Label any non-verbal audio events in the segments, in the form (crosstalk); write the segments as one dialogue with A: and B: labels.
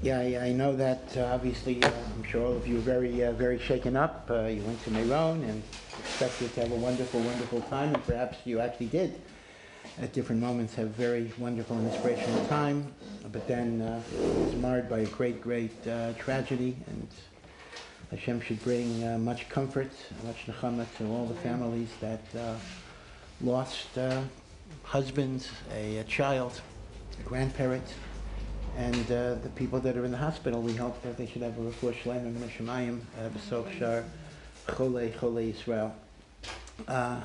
A: Yeah, I, I know that uh, obviously, uh, I'm sure all of you are very, uh, very shaken up. Uh, you went to Meron and expected to have a wonderful, wonderful time, and perhaps you actually did at different moments have very wonderful and inspirational time, but then uh, it was marred by a great, great uh, tragedy, and Hashem should bring much comfort, much nechama to all the families that lost husbands, a, a child, a grandparent, and uh, the people that are in the hospital. We hope that they should have a refuah min hashemayim uh, b'sof shar chole chole Yisrael. Uh,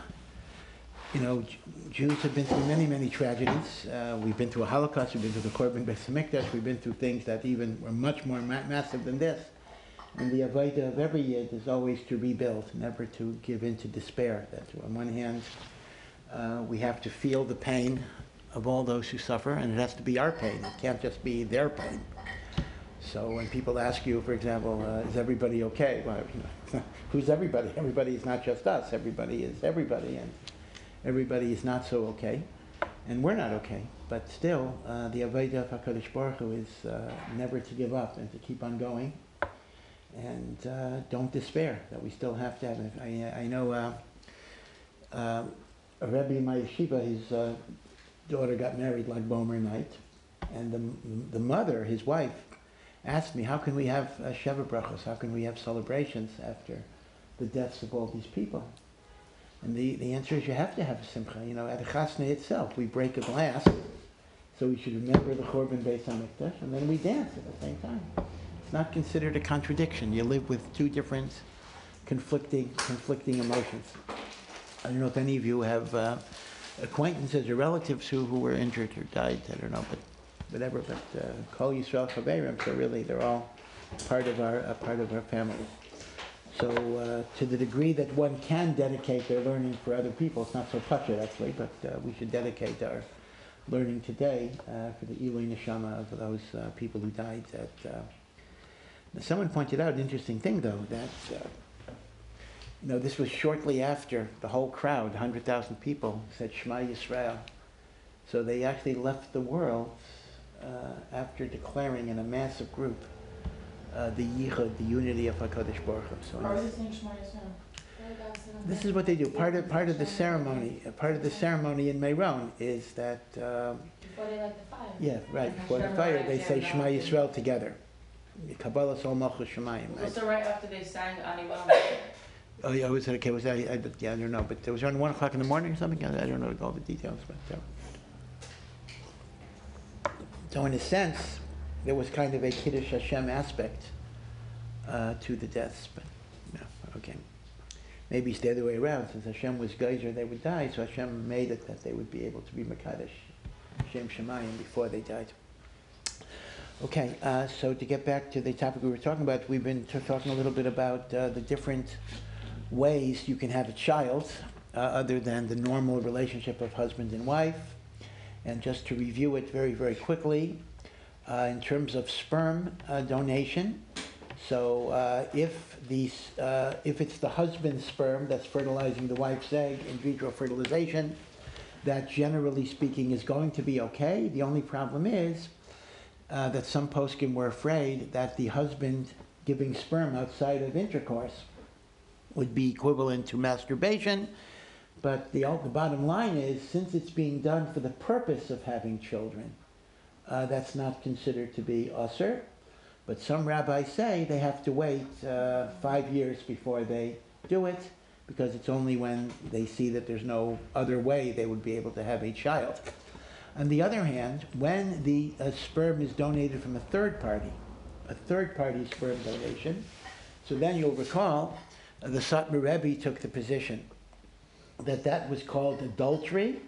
A: you know, Jews have been through many, many tragedies. Uh, we've been through a Holocaust, we've been through the Churban Beis Hamikdash, we've been through things that even were much more ma- massive than this. And the avodah of every yid is always to rebuild, never to give in to despair. That on one hand, uh, we have to feel the pain of all those who suffer, and it has to be our pain. It can't just be their pain. So when people ask you, for example, uh, is everybody okay? Well, you know, (laughs) who's everybody? (laughs) Everybody is not just us. Everybody is everybody, and everybody is not so okay, and we're not okay. But still, uh, the avodah of Hakadosh Baruch Hu is uh, never to give up and to keep on going, and uh, don't despair. That we still have to have. I, I know uh, uh, a rebbe in my yeshiva. Uh, daughter got married Lag B'Omer night, and the the mother, his wife, asked me, "How can we have uh, sheva brachos? How can we have celebrations after the deaths of all these people?" And the, the answer is you have to have a simcha. You know, at the chasna itself, we break a glass, so we should remember the Churban Beis Hamikdash, and then we dance at the same time. It's not considered a contradiction. You live with two different conflicting conflicting emotions. I don't know if any of you have uh, acquaintances or relatives who, who were injured or died. I don't know, but whatever. But uh, Kol Yisrael Chaverim, so really they're all part of our part of our family. So uh, to the degree that one can dedicate their learning for other people, it's not so pashut actually, but uh, we should dedicate our learning today uh, for the Ilui Neshama of those uh, people who died. That uh, someone pointed out an interesting thing though that you know this was shortly after the whole crowd, 100,000 people, said Shema Yisrael. So they actually left the world uh, after declaring in a massive group uh, the yichud, the unity of Hakadosh Baruch Hu. So
B: Or
A: in-
B: is it saying Shema
A: this is what they do. Part of part of the ceremony, uh, part of the ceremony in Meron is that um,
B: Before they light the fire.
A: yeah, right before the fire they say Shema Yisrael together. Kabbalas Ol Malchus Shemayim. right?
C: Also, right after they sang Ani.
A: Oh yeah, was it okay? Was that, I, yeah, I don't know, but it was around one o'clock in the morning or something. I, I don't know all the details, but uh, so in a sense, there was kind of a kiddush Hashem aspect uh, to the deaths, but no, okay. Maybe it's the other way around. Since Hashem was gozer, they would die, so Hashem made it that they would be able to be Makadosh, Hashem Shemayim, before they died. Okay, uh, so to get back to the topic we were talking about, we've been talking a little bit about uh, the different ways you can have a child uh, other than the normal relationship of husband and wife. And just to review it very, very quickly, uh, in terms of sperm uh, donation, so uh, if, these, uh, if it's the husband's sperm that's fertilizing the wife's egg in vitro fertilization, that generally speaking is going to be okay. The only problem is uh, that some poskim were afraid that the husband giving sperm outside of intercourse would be equivalent to masturbation. But the, the bottom line is, since it's being done for the purpose of having children, uh, that's not considered to be usher. But some rabbis say they have to wait uh, five years before they do it, because it's only when they see that there's no other way they would be able to have a child. On the other hand, when the uh, sperm is donated from a third party, a third party sperm donation, so then you'll recall the Satmar Rebbe took the position that that was called adultery,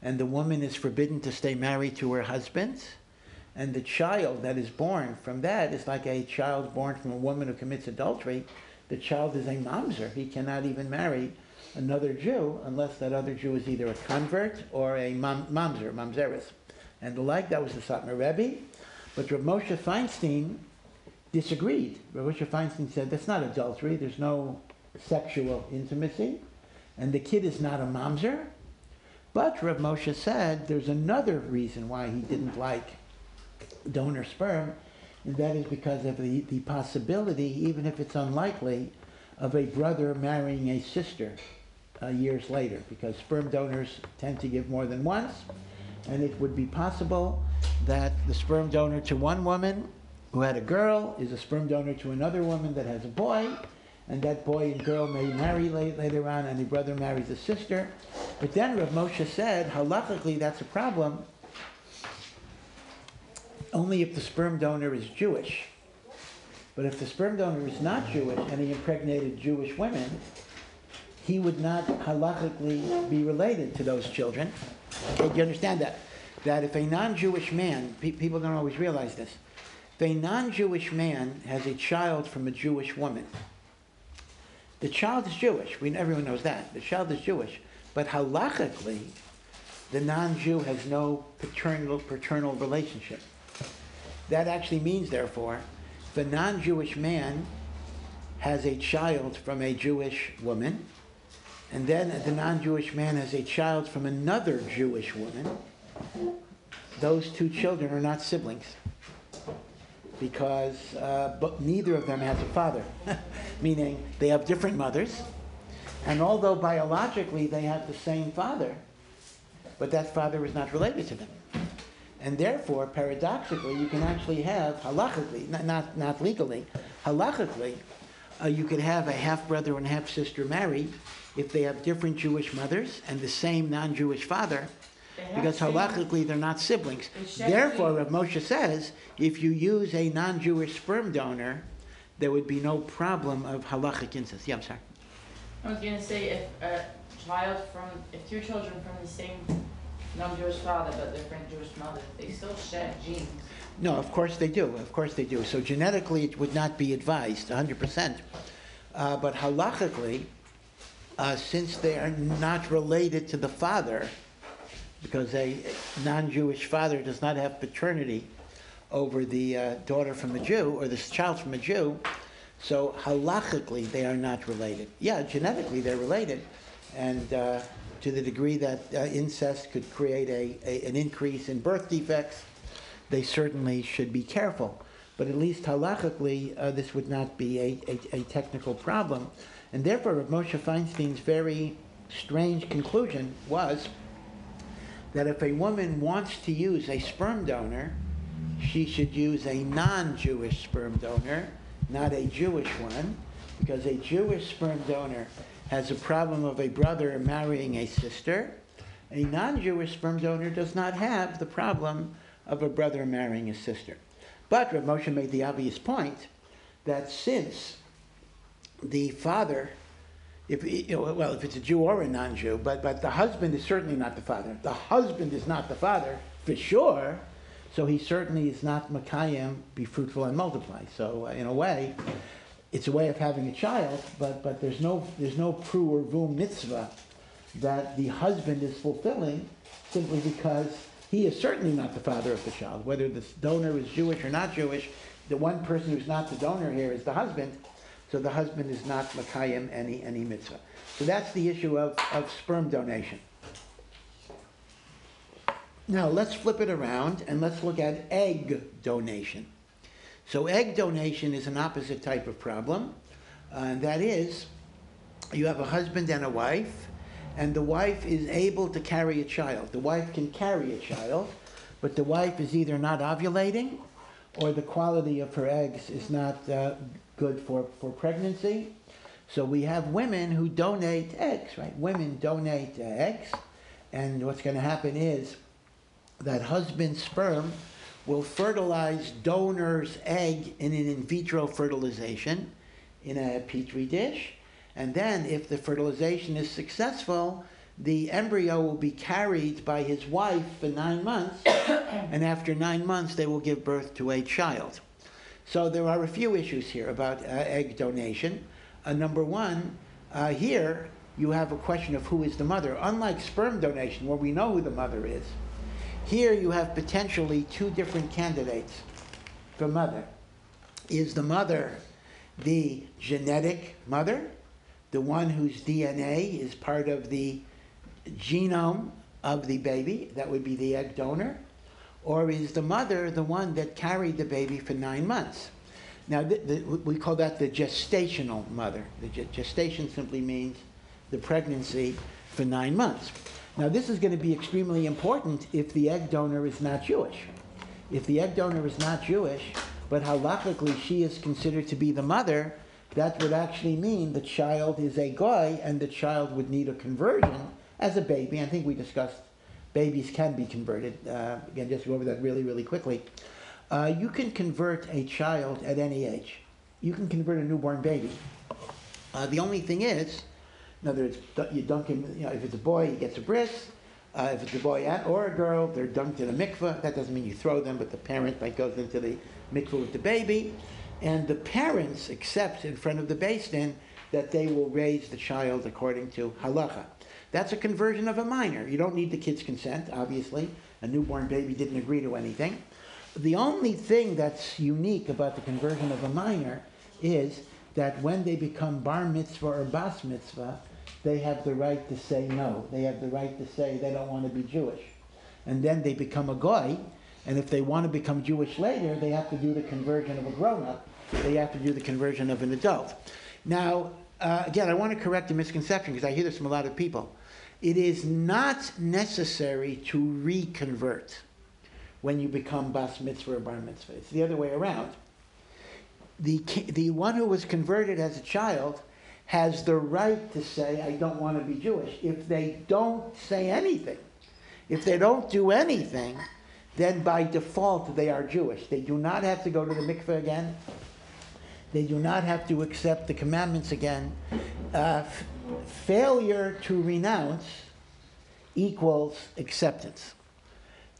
A: and the woman is forbidden to stay married to her husband, and the child that is born from that is like a child born from a woman who commits adultery. The child is a mamzer; he cannot even marry another Jew unless that other Jew is either a convert or a mam- mamzer, mamzeris. And the like, that was the Satmar Rebbe. But Rav Moshe Feinstein disagreed. Rav Moshe Feinstein said that's not adultery. There's no sexual intimacy, and the kid is not a mamzer. But Rav Moshe said there's another reason why he didn't like donor sperm, And that is because of the, the possibility, even if it's unlikely, of a brother marrying a sister uh, years later, because sperm donors tend to give more than once, and it would be possible that the sperm donor to one woman who had a girl is a sperm donor to another woman that has a boy, and that boy and girl may marry late, later on, and the brother marries the sister. But then Rav Moshe said, halachically, that's a problem only if the sperm donor is Jewish. But if the sperm donor is not Jewish and he impregnated Jewish women, he would not halachically be related to those children. Okay, do you understand that? That if a non-Jewish man, pe- people don't always realize this, if a non-Jewish man has a child from a Jewish woman, the child is Jewish. We, everyone knows that. The child is Jewish. But halachically, the non-Jew has no paternal, paternal relationship. That actually means, therefore, if a non-Jewish man has a child from a Jewish woman, and then the non-Jewish man has a child from another Jewish woman, those two children are not siblings because uh, but neither of them has a father, (laughs) meaning they have different mothers, and although biologically they have the same father, but that father is not related to them. And therefore, paradoxically, you can actually have, halachically, not, not, not legally, halachically, uh, you could have a half brother and half sister married if they have different Jewish mothers and the same non Jewish father, because halachically they're not siblings. Therefore, Rav Moshe says, if you use a non Jewish sperm donor, there would be no problem of halachic incest. Yeah, I'm sorry.
C: I was gonna say if a child from, if two children from the same non-Jewish father but different Jewish mother, they still share genes.
A: No, of course they do. Of course they do. So genetically, it would not be advised 100%. Uh, but halachically, uh, since they are not related to the father, because a non Jewish father does not have paternity over the uh, daughter from a Jew or the child from a Jew, so halachically they are not related. Yeah, genetically they're related, and uh, to the degree that uh, incest could create a, a, an increase in birth defects, they certainly should be careful. But at least halachically, uh, this would not be a, a, a technical problem. And therefore, Moshe Feinstein's very strange conclusion was that if a woman wants to use a sperm donor, she should use a non-Jewish sperm donor, not a Jewish one, because a Jewish sperm donor has a problem of a brother marrying a sister. A non-Jewish sperm donor does not have the problem of a brother marrying a sister. But Rav Moshe made the obvious point that since the father, if you know, well, if it's a Jew or a non-Jew, but but the husband is certainly not the father. The husband is not the father for sure. So he certainly is not Makayim, be fruitful and multiply. So uh, in a way, it's a way of having a child, but but there's no there's no pru u'rvu mitzvah that the husband is fulfilling simply because he is certainly not the father of the child. Whether the donor is Jewish or not Jewish, the one person who's not the donor here is the husband. So the husband is not Makayim any, any mitzvah. So that's the issue of, of sperm donation. Now let's flip it around and let's look at egg donation. So egg donation is an opposite type of problem, uh, and that is you have a husband and a wife, and the wife is able to carry a child. The wife can carry a child, but the wife is either not ovulating or the quality of her eggs is not uh, good for, for pregnancy. So we have women who donate eggs, right? Women donate uh, eggs, and what's going to happen is that husband's sperm will fertilize donor's egg in an in vitro fertilization in a petri dish. And then, if the fertilization is successful, the embryo will be carried by his wife for nine months, (coughs) and after nine months, they will give birth to a child. So, there are a few issues here about uh, egg donation. Uh, number one, uh, here you have a question of who is the mother. Unlike sperm donation, where we know who the mother is, here you have potentially two different candidates for mother. Is the mother the genetic mother, the one whose DNA is part of the genome of the baby, that would be the egg donor, Or is the mother the one that carried the baby for nine months? Now, th- th- we call that the gestational mother. The ge- gestation simply means the pregnancy for nine months. Now, this is going to be extremely important if the egg donor is not Jewish. If the egg donor is not Jewish, but halachically she is considered to be the mother, that would actually mean the child is a goy and the child would need a conversion as a baby. I think we discussed babies can be converted. Uh, again, just go over that really, really quickly. Uh, you can convert a child at any age. You can convert a newborn baby. Uh, the only thing is, in other words, you dunk him, you know, if it's a boy, he gets a bris. Uh, if it's a boy or a girl, they're dunked in a mikveh. That doesn't mean you throw them, but the parent like, goes into the mikveh with the baby. And the parents accept in front of the beis din that they will raise the child according to halacha. That's a conversion of a minor. You don't need the kid's consent, obviously. A newborn baby didn't agree to anything. The only thing that's unique about the conversion of a minor is that when they become bar mitzvah or bas mitzvah, they have the right to say no. They have the right to say they don't want to be Jewish. And then they become a goy, and if they want to become Jewish later, they have to do the conversion of a grown-up. They have to do the conversion of an adult. Now, uh, again, I want to correct a misconception because I hear this from a lot of people. It is not necessary to reconvert when you become bas mitzvah or bar mitzvah. It's the other way around. The, the one who was converted as a child has the right to say, I don't want to be Jewish. If they don't say anything, if they don't do anything, then by default they are Jewish. They do not have to go to the mikveh again. They do not have to accept the commandments again. Uh, failure to renounce equals acceptance.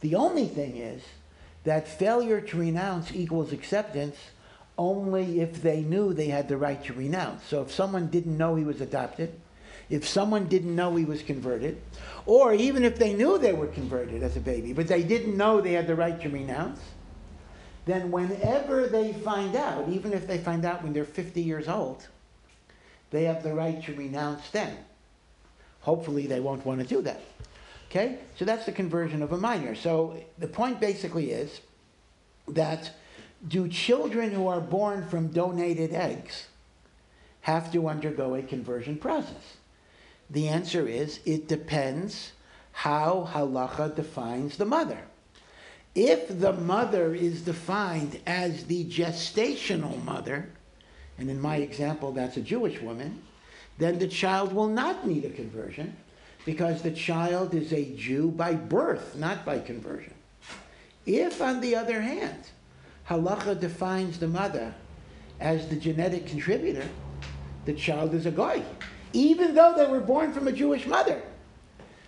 A: The only thing is that failure to renounce equals acceptance only if they knew they had the right to renounce. So if someone didn't know he was adopted, if someone didn't know he was converted, or even if they knew they were converted as a baby, but they didn't know they had the right to renounce, then whenever they find out, even if they find out when they're 50 years old, they have the right to renounce them. Hopefully, they won't want to do that. Okay? So that's the conversion of a minor. So the point basically is that do children who are born from donated eggs have to undergo a conversion process? The answer is it depends how halacha defines the mother. If the mother is defined as the gestational mother, and in my example that's a Jewish woman, then the child will not need a conversion because the child is a Jew by birth, not by conversion. If, on the other hand, halacha defines the mother as the genetic contributor, the child is a goy, even though they were born from a Jewish mother.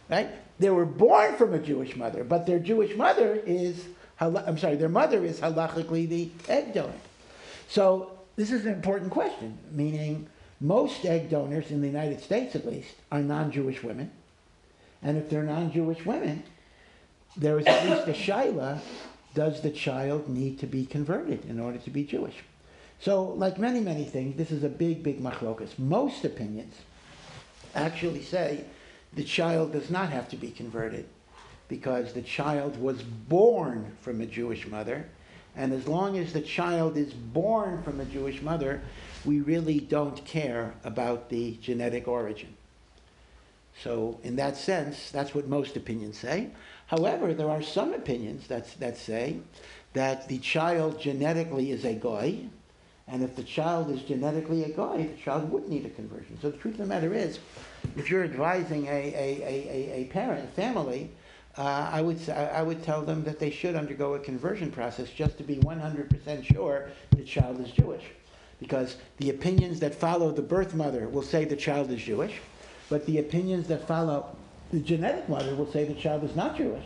A: Right? They were born from a Jewish mother, but their Jewish mother is, I'm sorry, their mother is halachically the egg donor. So this is an important question, meaning most egg donors in the United States, at least, are non-Jewish women. And if they're non-Jewish women, there is at least a shaila, does the child need to be converted in order to be Jewish? So, like many, many things, this is a big, big machlokas. Most opinions actually say the child does not have to be converted because the child was born from a Jewish mother. And as long as the child is born from a Jewish mother, we really don't care about the genetic origin. So, in that sense, that's what most opinions say. However, there are some opinions that, that say that the child genetically is a goy, and if the child is genetically a goy, the child would need a conversion. So the truth of the matter is, if you're advising a, a, a, a, parent, a family, uh, I, would, I would tell them that they should undergo a conversion process just to be 100% sure the child is Jewish. Because the opinions that follow the birth mother will say the child is Jewish, but the opinions that follow the genetic mother will say the child is not Jewish.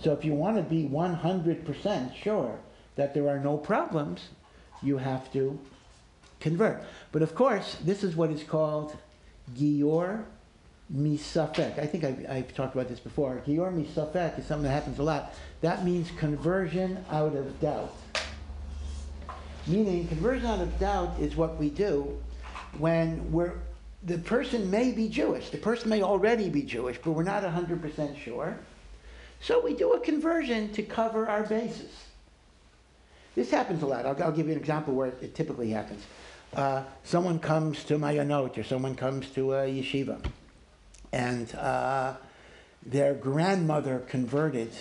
A: So if you want to be 100% sure that there are no problems, you have to convert. But of course, this is what is called gior misafek. I think I've, I've talked about this before. Gior misafek is something that happens a lot. That means conversion out of doubt. Meaning, conversion out of doubt is what we do when we're, the person may be Jewish. The person may already be Jewish, but we're not 100% sure. So we do a conversion to cover our bases. This happens a lot. I'll, I'll give you an example where it, it typically happens. Uh, someone comes to my Mayanot or someone comes to a yeshiva, and uh, their grandmother converted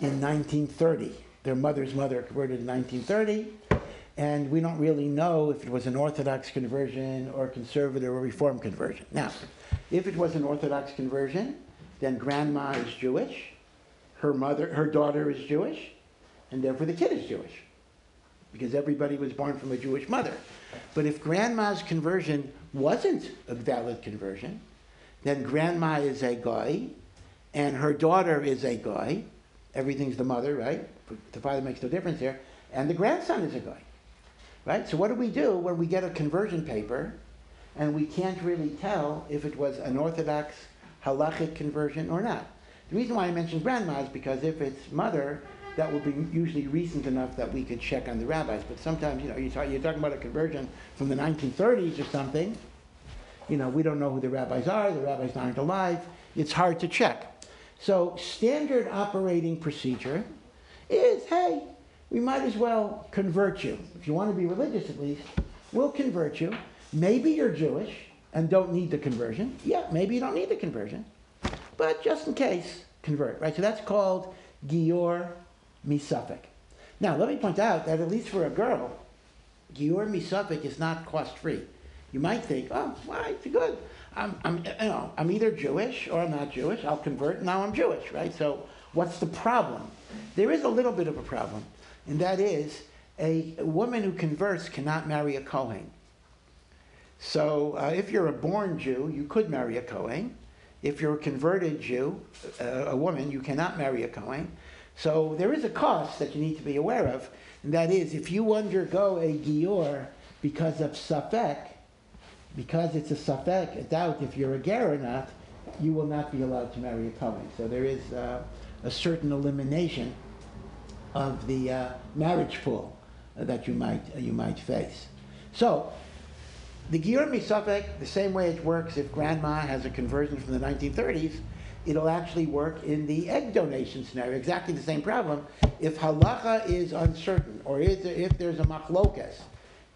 A: in 1930. Their mother's mother converted in 1930, and we don't really know if it was an Orthodox conversion or conservative or Reform conversion. Now, if it was an Orthodox conversion, then grandma is Jewish, her mother, her daughter is Jewish, and therefore the kid is Jewish, because everybody was born from a Jewish mother. But if grandma's conversion wasn't a valid conversion, then grandma is a goy, and her daughter is a goy. Everything's the mother, right? The father makes no difference here, and the grandson is a goy, right? So what do we do when we get a conversion paper, and we can't really tell if it was an Orthodox halachic conversion or not? The reason why I mentioned grandma is because if it's mother, that will be usually recent enough that we could check on the rabbis. But sometimes, you know, you're, talk, you're talking about a conversion from the 1930s or something. You know, we don't know who the rabbis are. The rabbis aren't alive. It's hard to check. So standard operating procedure is, hey, we might as well convert you. If you want to be religious at least, we'll convert you. Maybe you're Jewish and don't need the conversion. Yeah, maybe you don't need the conversion. But just in case, convert, right? So that's called Gior Misafik. Now, let me point out that at least for a girl, Gior Misafik is not cost free. You might think, oh, well, it's good. I'm, I'm, you know, I'm either Jewish or I'm not Jewish. I'll convert, now I'm Jewish, right? So what's the problem? There is a little bit of a problem, and that is a, a woman who converts cannot marry a Kohen. So uh, if you're a born Jew, you could marry a Kohen. If you're a converted Jew, uh, a woman, you cannot marry a Kohen. So there is a cost that you need to be aware of, and that is if you undergo a gior because of safek, because it's a safek, a doubt if you're a ger or not, you will not be allowed to marry a Kohen. So there is uh, a certain elimination of the uh, marriage pool uh, that you might, you might face. So the Gior Misafek, the same way it works if grandma has a conversion from the 1930s, it'll actually work in the egg donation scenario. Exactly the same problem. If halacha is uncertain, or is if there's a machlokas,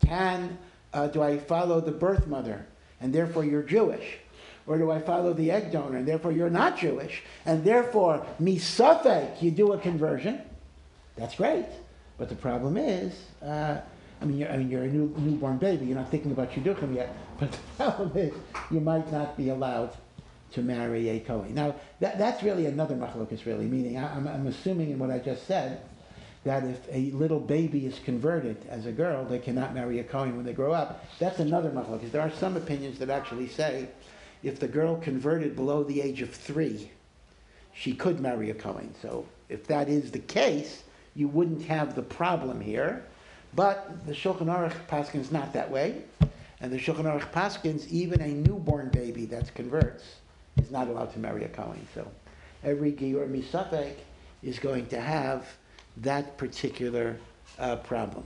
A: can uh, do I follow the birth mother and therefore you're Jewish, or do I follow the egg donor and therefore you're not Jewish, and therefore misafek you do a conversion? That's great, but the problem is. Uh, I mean, you're, I mean, you're a new, newborn baby. You're not thinking about shidduchim yet. (laughs) But the problem is, you might not be allowed to marry a Kohen. Now, that, that's really another machlokas, really, meaning I, am I'm assuming in what I just said that if a little baby is converted as a girl, they cannot marry a Kohen when they grow up. That's another machlokas. Because there are some opinions that actually say if the girl converted below the age of three, she could marry a Kohen. So if that is the case, you wouldn't have the problem here. But the Shulchan Aruch Paskins not that way. And the Shulchan Aruch Paskins, even a newborn baby that converts is not allowed to marry a Kohen. So every Gior Misafek is going to have that particular uh, problem.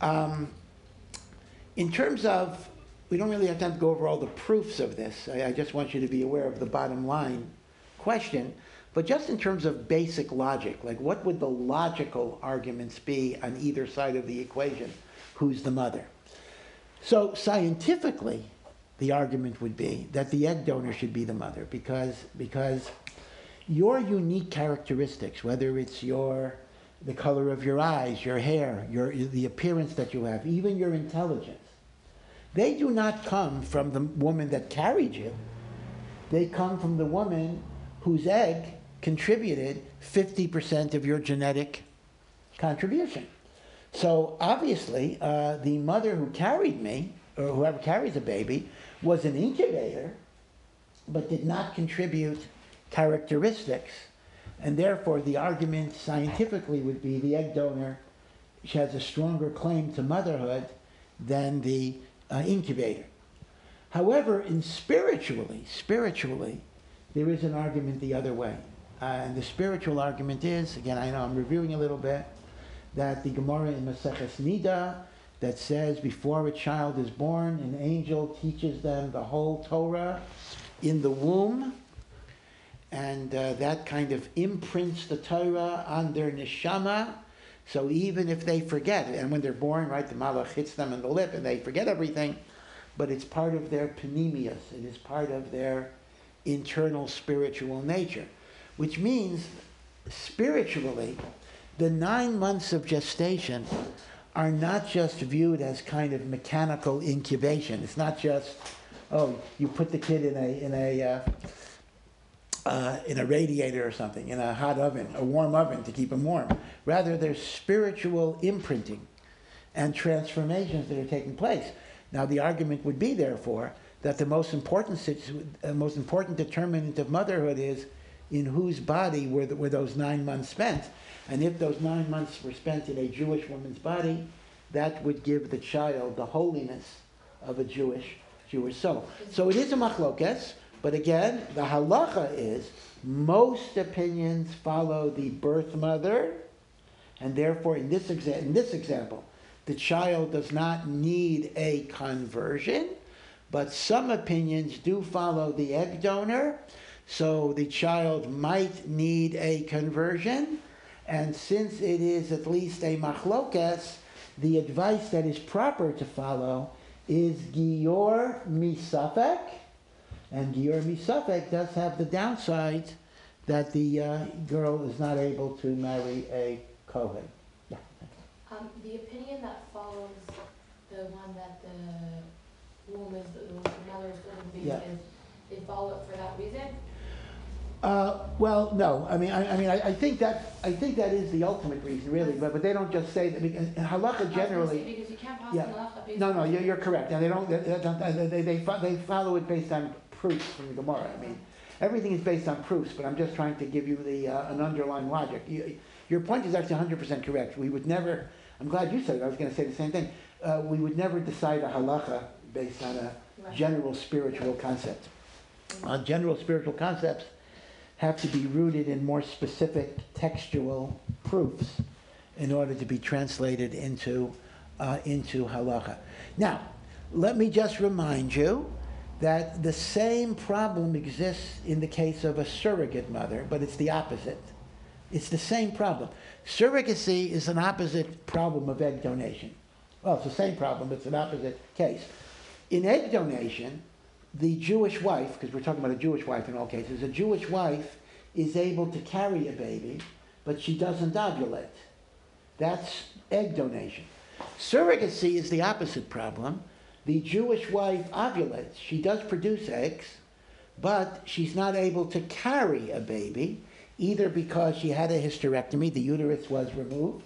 A: Um, in terms of, we don't really have time to go over all the proofs of this. I, I just want you to be aware of the bottom line question. But just in terms of basic logic, like what would the logical arguments be on either side of the equation? Who's the mother? So scientifically, the argument would be that the egg donor should be the mother because, because your unique characteristics, whether it's your the color of your eyes, your hair, your, the appearance that you have, even your intelligence, they do not come from the woman that carried you. They come from the woman whose egg contributed 50% of your genetic contribution. So obviously, uh, the mother who carried me, or whoever carries a baby, was an incubator, but did not contribute characteristics. And therefore, the argument scientifically would be the egg donor has a stronger claim to motherhood than the uh, incubator. However, in spiritually, spiritually, there is an argument the other way. Uh, and the spiritual argument is, again, I know I'm reviewing a little bit, that the Gemara in Maseches Nida that says before a child is born, an angel teaches them the whole Torah in the womb. And uh, that kind of imprints the Torah on their neshama. So even if they forget, and when they're born, right, the malach hits them in the lip and they forget everything, but it's part of their penimius, it is part of their internal spiritual nature, which means spiritually, the nine months of gestation are not just viewed as kind of mechanical incubation. It's not just, oh, you put the kid in a in a uh, uh, in a radiator or something, in a hot oven, a warm oven to keep them warm. Rather, there's spiritual imprinting and transformations that are taking place. Now, the argument would be, therefore, that the most important, situ- uh, most important determinant of motherhood is in whose body were, the, were those nine months spent. And if those nine months were spent in a Jewish woman's body, that would give the child the holiness of a Jewish Jewish soul. So it is a machlokes, but again, the halacha is most opinions follow the birth mother, and therefore, in this, exa- in this example, the child does not need a conversion, but some opinions do follow the egg donor, so the child might need a conversion. And since it is at least a machlokes, the advice that is proper to follow is gior misafek, and gior misafek does have the downside that the uh, girl is not able to marry a kohen. Yeah.
B: Um, the opinion that follows the one that the womb is, the the mother's little baby
A: Yeah.
B: is, they follow it for that reason?
A: Uh, well, no. I mean, I, I mean, I, I think that I think that is the ultimate reason, really. But but they don't just say that. Because halacha
B: was gonna say,
A: generally.
B: Because you can't pass
A: Yeah.
B: halacha based
A: No, no, you're, you're correct. And they don't. They, they, they, they, they follow it based on proofs from the Gemara. I mean, everything is based on proofs. But I'm just trying to give you the uh, an underlying logic. You, your point is actually 100% correct. We would never. I'm glad you said it. I was going to say the same thing. Uh, we would never decide a halacha based on a general spiritual concept. Uh, general spiritual concepts have to be rooted in more specific textual proofs in order to be translated into, uh, into halacha. Now, let me just remind you that the same problem exists in the case of a surrogate mother, but it's the opposite. It's the same problem. Surrogacy is an opposite problem of egg donation. Well, it's the same problem, but it's an opposite case. In egg donation, the Jewish wife, because we're talking about a Jewish wife in all cases, a Jewish wife is able to carry a baby, but she doesn't ovulate. That's egg donation. Surrogacy is the opposite problem. The Jewish wife ovulates. She does produce eggs, but she's not able to carry a baby, either because she had a hysterectomy, the uterus was removed,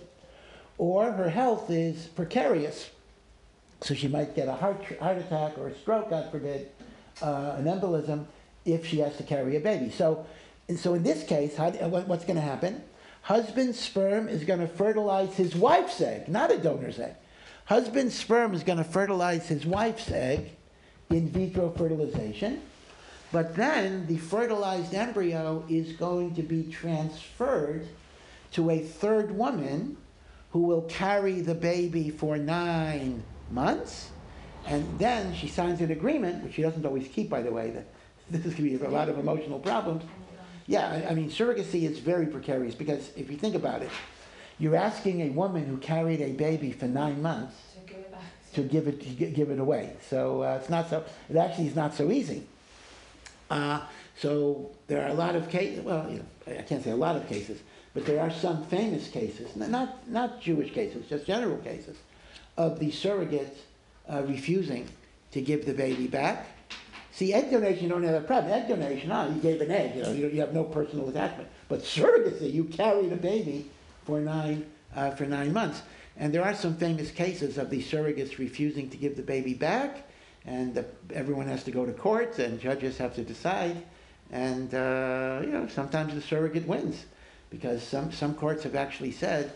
A: or her health is precarious. So she might get a heart, heart attack or a stroke, God forbid, uh, an embolism, if she has to carry a baby. So, and so in this case, how, what- what's going to happen? Husband's sperm is going to fertilize his wife's egg, not a donor's egg. Husband's sperm is going to fertilize his wife's egg in vitro fertilization, but then the fertilized embryo is going to be transferred to a third woman who will carry the baby for nine months, and then she signs an agreement, which she doesn't always keep, by the way. That (laughs) this to be a lot of emotional problems. Yeah, I mean, surrogacy is very precarious because if you think about it, you're asking a woman who carried a baby for nine months
B: To give it
A: to give it to give it away. So uh, it's not so. It actually is not so easy. Uh, so there are a lot of cases. Well, you know, I can't say a lot of cases, but there are some famous cases, not not Jewish cases, just general cases, of the surrogate uh, refusing to give the baby back. See, egg donation, you don't have a problem. Egg donation, ah, you gave an egg, you know, you, you have no personal attachment. But surrogacy, you carry the baby for nine, uh, for nine months. And there are some famous cases of the surrogates refusing to give the baby back, and the, everyone has to go to court, and judges have to decide. And, uh, you know, sometimes the surrogate wins, because some, some courts have actually said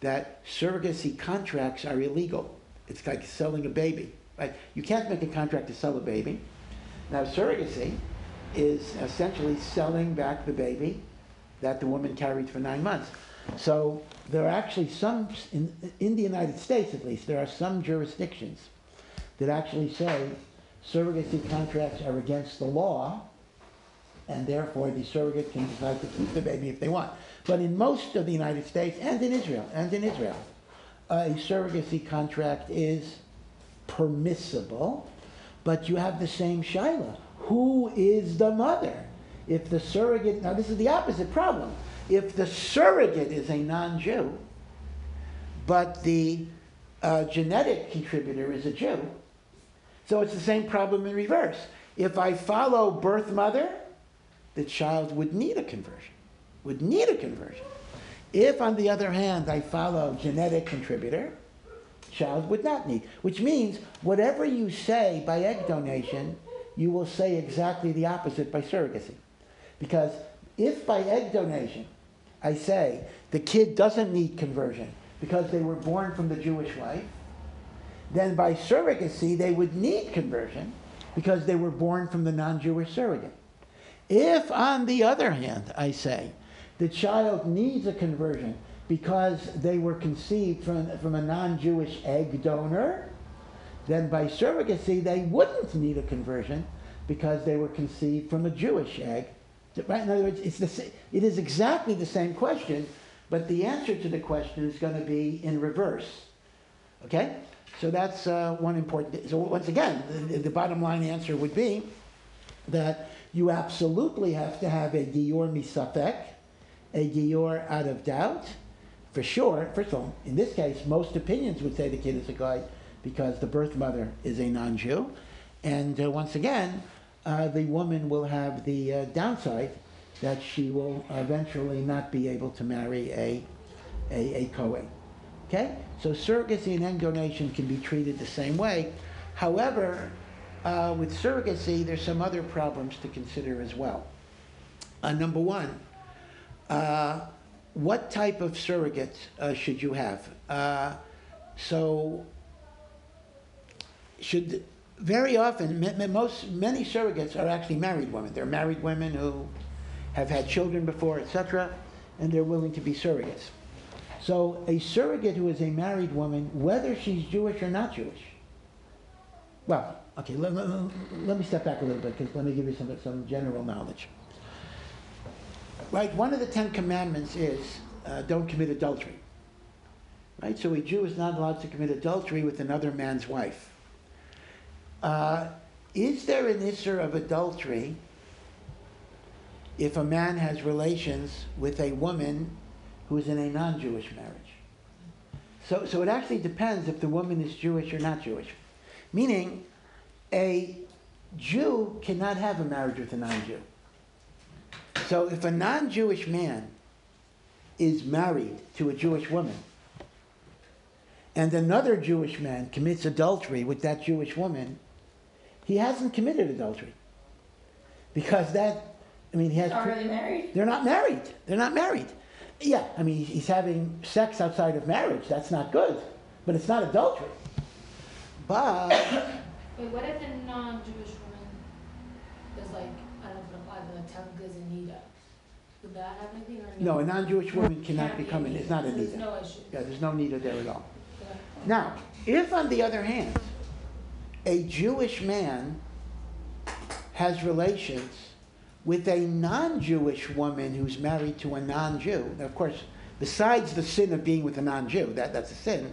A: that surrogacy contracts are illegal. It's like selling a baby, right? You can't make a contract to sell a baby. Now, surrogacy is essentially selling back the baby that the woman carried for nine months. So there are actually some, in, in the United States at least, there are some jurisdictions that actually say surrogacy contracts are against the law, and therefore the surrogate can decide to keep the baby if they want. But in most of the United States and in Israel, and in Israel, a surrogacy contract is permissible, but you have the same shaila. Who is the mother? If the surrogate, now this is the opposite problem. If the surrogate is a non-Jew, but the uh, genetic contributor is a Jew, so it's the same problem in reverse. If I follow birth mother, the child would need a conversion, would need a conversion. If, on the other hand, I follow genetic contributor, child would not need. Which means, whatever you say by egg donation, you will say exactly the opposite by surrogacy. Because if by egg donation I say the kid doesn't need conversion because they were born from the Jewish wife, then by surrogacy they would need conversion because they were born from the non Jewish surrogate. If, on the other hand, I say the child needs a conversion because they were conceived from, from a non Jewish egg donor, then by surrogacy they wouldn't need a conversion because they were conceived from a Jewish egg. Right? In other words, it's the, it is exactly the same question, but the answer to the question is going to be in reverse. Okay? So that's uh, one important. So once again, the, the bottom line answer would be that you absolutely have to have a gior misafek, a gior out of doubt, for sure. First of all, in this case, most opinions would say the kid is a goy because the birth mother is a non-Jew, and uh, once again, uh, the woman will have the uh, downside that she will eventually not be able to marry a a, a Kohen. Okay? So surrogacy and egg donation can be treated the same way. However, uh, with surrogacy, there's some other problems to consider as well. Uh, number one, uh, what type of surrogate uh, should you have? Uh, so, should very often, most many surrogates are actually married women. They're married women who have had children before, etc., and they're willing to be surrogates. So a surrogate who is a married woman, whether she's Jewish or not Jewish, well, okay, let, let, let me step back a little bit because let me give you some, some general knowledge. Right, one of the Ten Commandments is uh, don't commit adultery. Right, so a Jew is not allowed to commit adultery with another man's wife. Uh, is there an issue of adultery if a man has relations with a woman who's in a non-Jewish marriage? So, so it actually depends if the woman is Jewish or not Jewish. Meaning, a Jew cannot have a marriage with a non-Jew. So if a non-Jewish man is married to a Jewish woman, and another Jewish man commits adultery with that Jewish woman, he hasn't committed adultery. Because that, I mean, he has.
C: Are they married?
A: They're not married. They're not married. Yeah, I mean, he's having sex outside of marriage. That's not good. But it's not adultery. But, (coughs)
B: Wait, what if a non-Jewish woman is like, I don't know if it applies, but Tel Nida? Would that have anything or no?
A: no, a non Jewish woman cannot
B: be
A: become, an, it's not a
B: There's
A: Nida.
B: no issue.
A: Yeah, there's no Nida there at all.
B: Okay.
A: Now, if on the other hand, a Jewish man has relations with a non Jewish woman who's married to a non Jew, now, of course, besides the sin of being with a non Jew, that, that's a sin,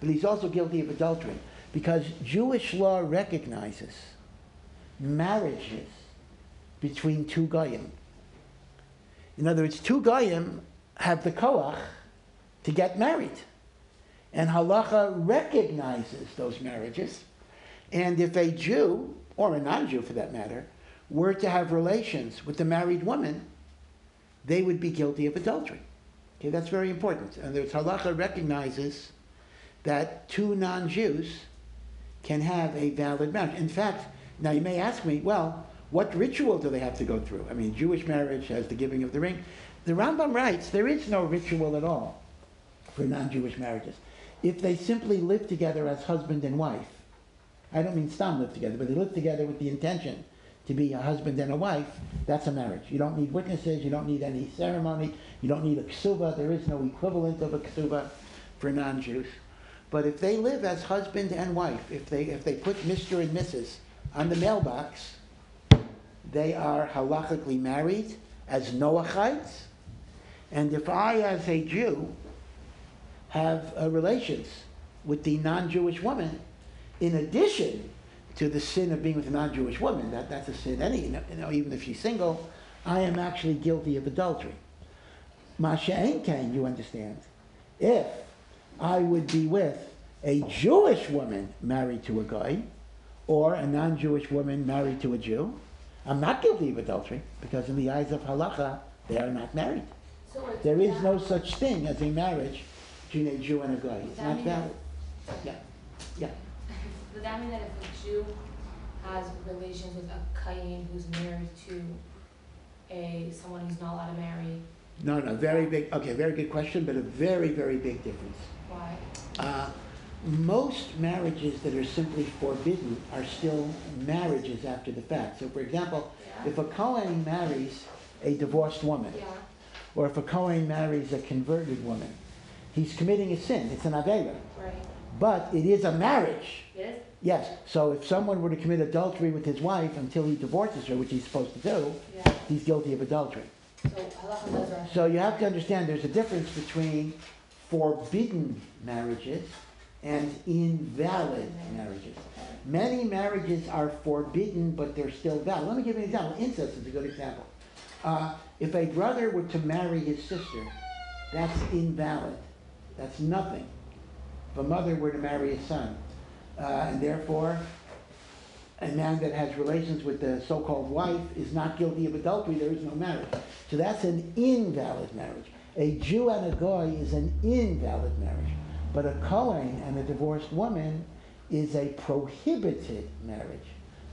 A: but he's also guilty of adultery because Jewish law recognizes marriages between two goyim. In other words, two goyim have the koach to get married. And halacha recognizes those marriages. And if a Jew, or a non Jew for that matter, were to have relations with a married woman, they would be guilty of adultery. Okay, that's very important. And the halacha recognizes that two non Jews can have a valid marriage. In fact, now you may ask me, well, what ritual do they have to go through? I mean, Jewish marriage has the giving of the ring. The Rambam writes there is no ritual at all for non Jewish marriages. If they simply live together as husband and wife, I don't mean stam live together, but they live together with the intention to be a husband and a wife, that's a marriage. You don't need witnesses, you don't need any ceremony, you don't need a ksuba, there is no equivalent of a ksuba for non Jews. But if they live as husband and wife, if they, if they put Mr. and Mrs. on the mailbox, they are halachically married as Noachites. And if I, as a Jew, have uh, relations with the non-Jewish woman, in addition to the sin of being with a non-Jewish woman, that, that's a sin any, you know, even if she's single, I am actually guilty of adultery. Masha Enkain, you understand, if I would be with a Jewish woman married to a goy, or a non-Jewish woman married to a Jew, I'm not guilty of adultery, because in the eyes of halacha, they are not married.
B: So
A: There is no such thing as a marriage between a Jew and a goy. It's not valid. Yeah, yeah.
B: Does that mean that if a Jew has relations with a Kayin who's married to a, someone who's not allowed to marry,
A: No, no, very big, okay, very good question, but a very, very big difference.
B: why?
A: Uh, most marriages that are simply forbidden are still marriages after the fact. So for example,
B: Yeah,
A: if a Kohen marries a divorced woman,
B: yeah,
A: or if a Kohen marries a converted woman, he's committing a sin. It's an Avera.
B: right,
A: But it is a marriage.
B: yes,
A: Yes, so if someone were to commit adultery with his wife until he divorces her, which he's supposed to do,
B: yeah,
A: he's guilty of adultery.
B: so halacha does recognize.
A: So you have to understand there's a difference between forbidden marriages and invalid marriages. Many marriages are forbidden, but they're still valid. Let me give you an example. Incest is a good example. Uh, if a brother were to marry his sister, that's invalid. That's nothing. If a mother were to marry a son, uh, and therefore a man that has relations with the so-called wife is not guilty of adultery, there is no marriage. So that's an invalid marriage. A Jew and a Goy is an invalid marriage. But a Cohen and a divorced woman is a prohibited marriage.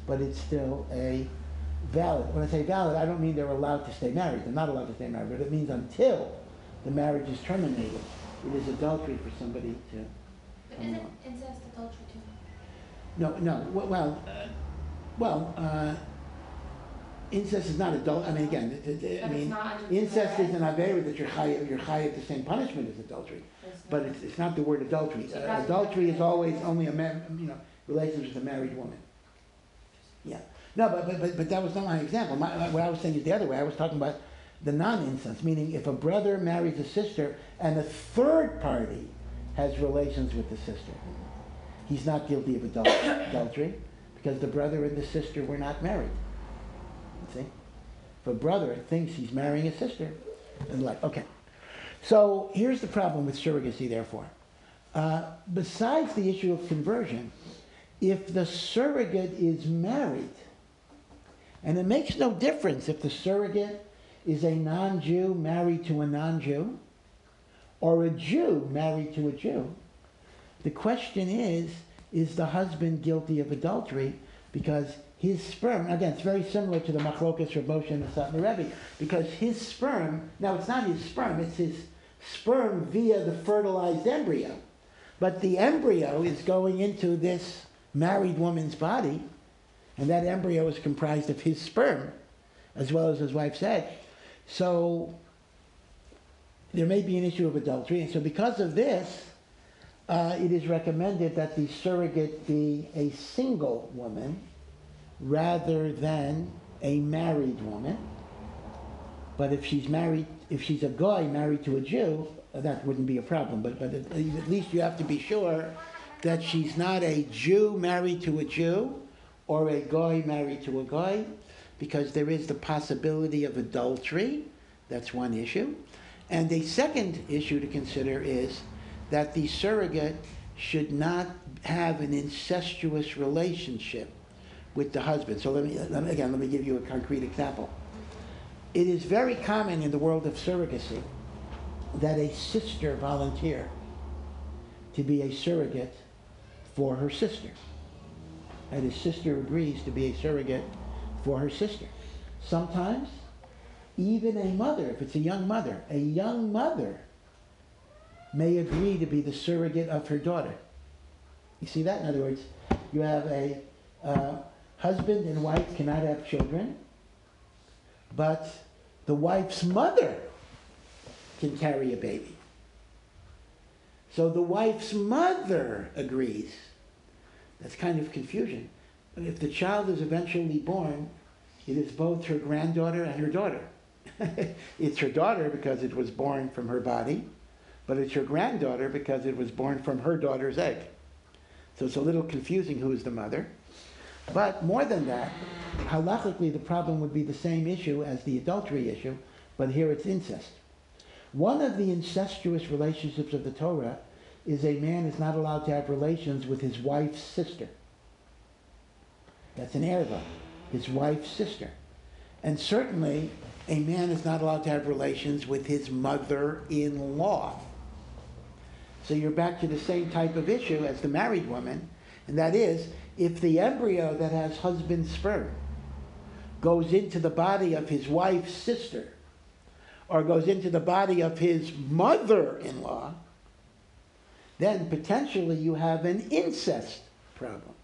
A: But it's still a valid. When I say valid, I don't mean they're allowed to stay married. They're not allowed to stay married, but it means until the marriage is terminated, it is adultery for somebody to
B: Isn't incest adultery too?
A: no, no, w- well, uh, well, uh, incest is not adult, I mean, again, th- th- th- I
B: But it's
A: mean,
B: not under the
A: incest is an avera that you're high, you're high of the same punishment as adultery, but it's, it's not the word adultery.
B: So
A: Uh,
B: that's-
A: Adultery is always only a man, you know, relations with a married woman. Yeah, no, but, but, but, but that was not my example, my, my- what I was saying is the other way, I was talking about the non-incest, meaning if a brother marries a sister and a third party has relations with the sister, he's not guilty of adultery because the brother and the sister were not married. See? If a brother thinks he's marrying a sister, and like, okay. So here's the problem with surrogacy, therefore. Uh, besides the issue of conversion, if the surrogate is married, and it makes no difference if the surrogate is a non Jew married to a non Jew, or a Jew married to a Jew, the question is, is the husband guilty of adultery because his sperm, again, it's very similar to the machlokas Rav and the Satmar Rebbe, because his sperm, now it's not his sperm, it's his sperm via the fertilized embryo. But the embryo is going into this married woman's body, and that embryo is comprised of his sperm, as well as his wife's egg. So there may be an issue of adultery, and so because of this, uh, it is recommended that the surrogate be a single woman rather than a married woman. But if she's married, if she's a goy married to a Jew, that wouldn't be a problem. But, but at least you have to be sure that she's not a Jew married to a Jew or a goy married to a goy, because there is the possibility of adultery. That's one issue. And a second issue to consider is that the surrogate should not have an incestuous relationship with the husband. So let me, let me- again, let me give you a concrete example. It is very common in the world of surrogacy that a sister volunteer to be a surrogate for her sister. And his sister agrees to be a surrogate for her sister. Sometimes, even a mother, if it's a young mother, a young mother may agree to be the surrogate of her daughter. You see that? In other words, you have a uh, husband and wife cannot have children, but the wife's mother can carry a baby. So the wife's mother agrees. That's kind of confusion. If the child is eventually born, It is both her granddaughter and her daughter. (laughs) it's her daughter because it was born from her body, but it's her granddaughter because it was born from her daughter's egg. So it's a little confusing who is the mother. But more than that, halachically, the problem would be the same issue as the adultery issue, but here it's incest. One of the incestuous relationships of the Torah is a man is not allowed to have relations with his wife's sister. That's an erva, his wife's sister. And certainly, a man is not allowed to have relations with his mother-in-law. So you're back to the same type of issue as the married woman, and that is, if the embryo that has husband's sperm goes into the body of his wife's sister, or goes into the body of his mother-in-law, then potentially you have an incest problem.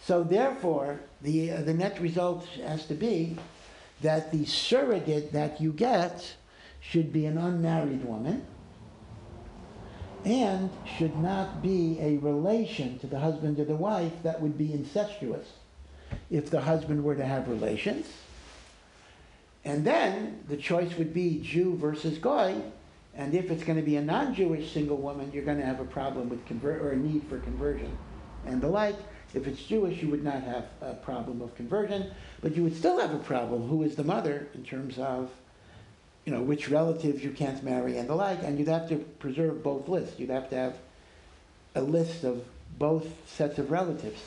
A: So therefore, the, uh, the net result has to be that the surrogate that you get should be an unmarried woman and should not be a relation to the husband or the wife that would be incestuous if the husband were to have relations. And then the choice would be Jew versus Goy. And if it's going to be a non-Jewish single woman, you're going to have a problem with convert or a need for conversion and the like. If it's Jewish, you would not have a problem of conversion, but you would still have a problem. Who is the mother in terms of, you know, which relatives you can't marry and the like, and you'd have to preserve both lists. You'd have to have a list of both sets of relatives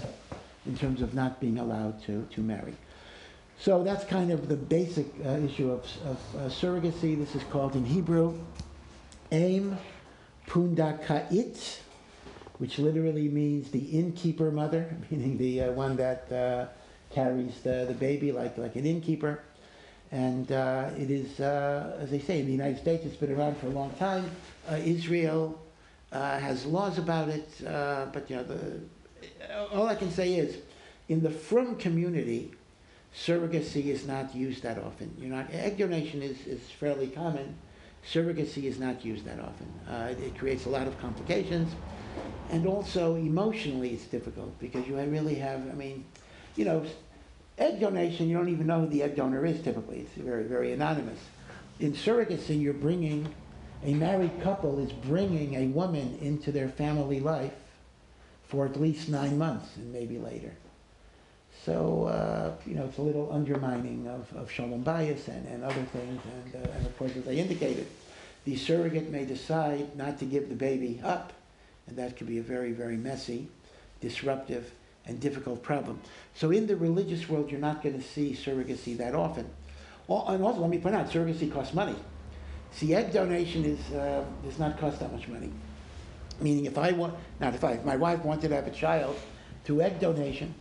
A: in terms of not being allowed to, to marry. So that's kind of the basic uh, issue of, of uh, surrogacy. This is called in Hebrew, aim pundakait, which literally means the innkeeper mother, (laughs) meaning the uh, one that uh, carries the, the baby like, like an innkeeper. And uh, it is, uh, as they say, in the United States, it's been around for a long time. Uh, Israel uh, has laws about it, but you know, the, all I can say is, in the frum community, surrogacy is not used that often. You're not, egg donation is, is fairly common. Surrogacy is not used that often. it, it creates a lot of complications. And also emotionally it's difficult because you really have, I mean, you know, egg donation, you don't even know who the egg donor is typically. It's very, very anonymous. In surrogacy, you're bringing, a married couple is bringing a woman into their family life for at least nine months and maybe later. So, uh, you know, it's a little undermining of, of shalom bayis and, and other things. And, uh, and of course, as I indicated, the surrogate may decide not to give the baby up and that could be a very, very messy, disruptive, and difficult problem. So in the religious world, you're not going to see surrogacy that often. And also, let me point out, surrogacy costs money. See, egg donation is, uh, does not cost that much money. Meaning if I want, not if I, if my wife wanted to have a child through egg donation,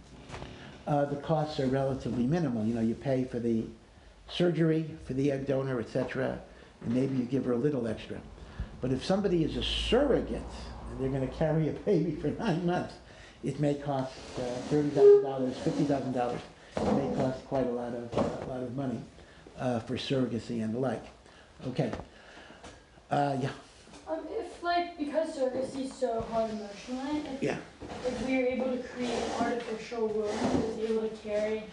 A: uh, the costs are relatively minimal. You know, you pay for the surgery, for the egg donor, etc., and maybe you give her a little extra. But if somebody is a surrogate, and they're going to carry a baby for nine months, it may cost uh, $30,000, $50,000. It may cost quite a lot of, a lot of money uh, for surrogacy and the like. Okay. Uh, yeah.
D: Um, if like because surrogacy is so hard emotionally, if,
A: Yeah.
D: if we are able to create an artificial womb that is able to carry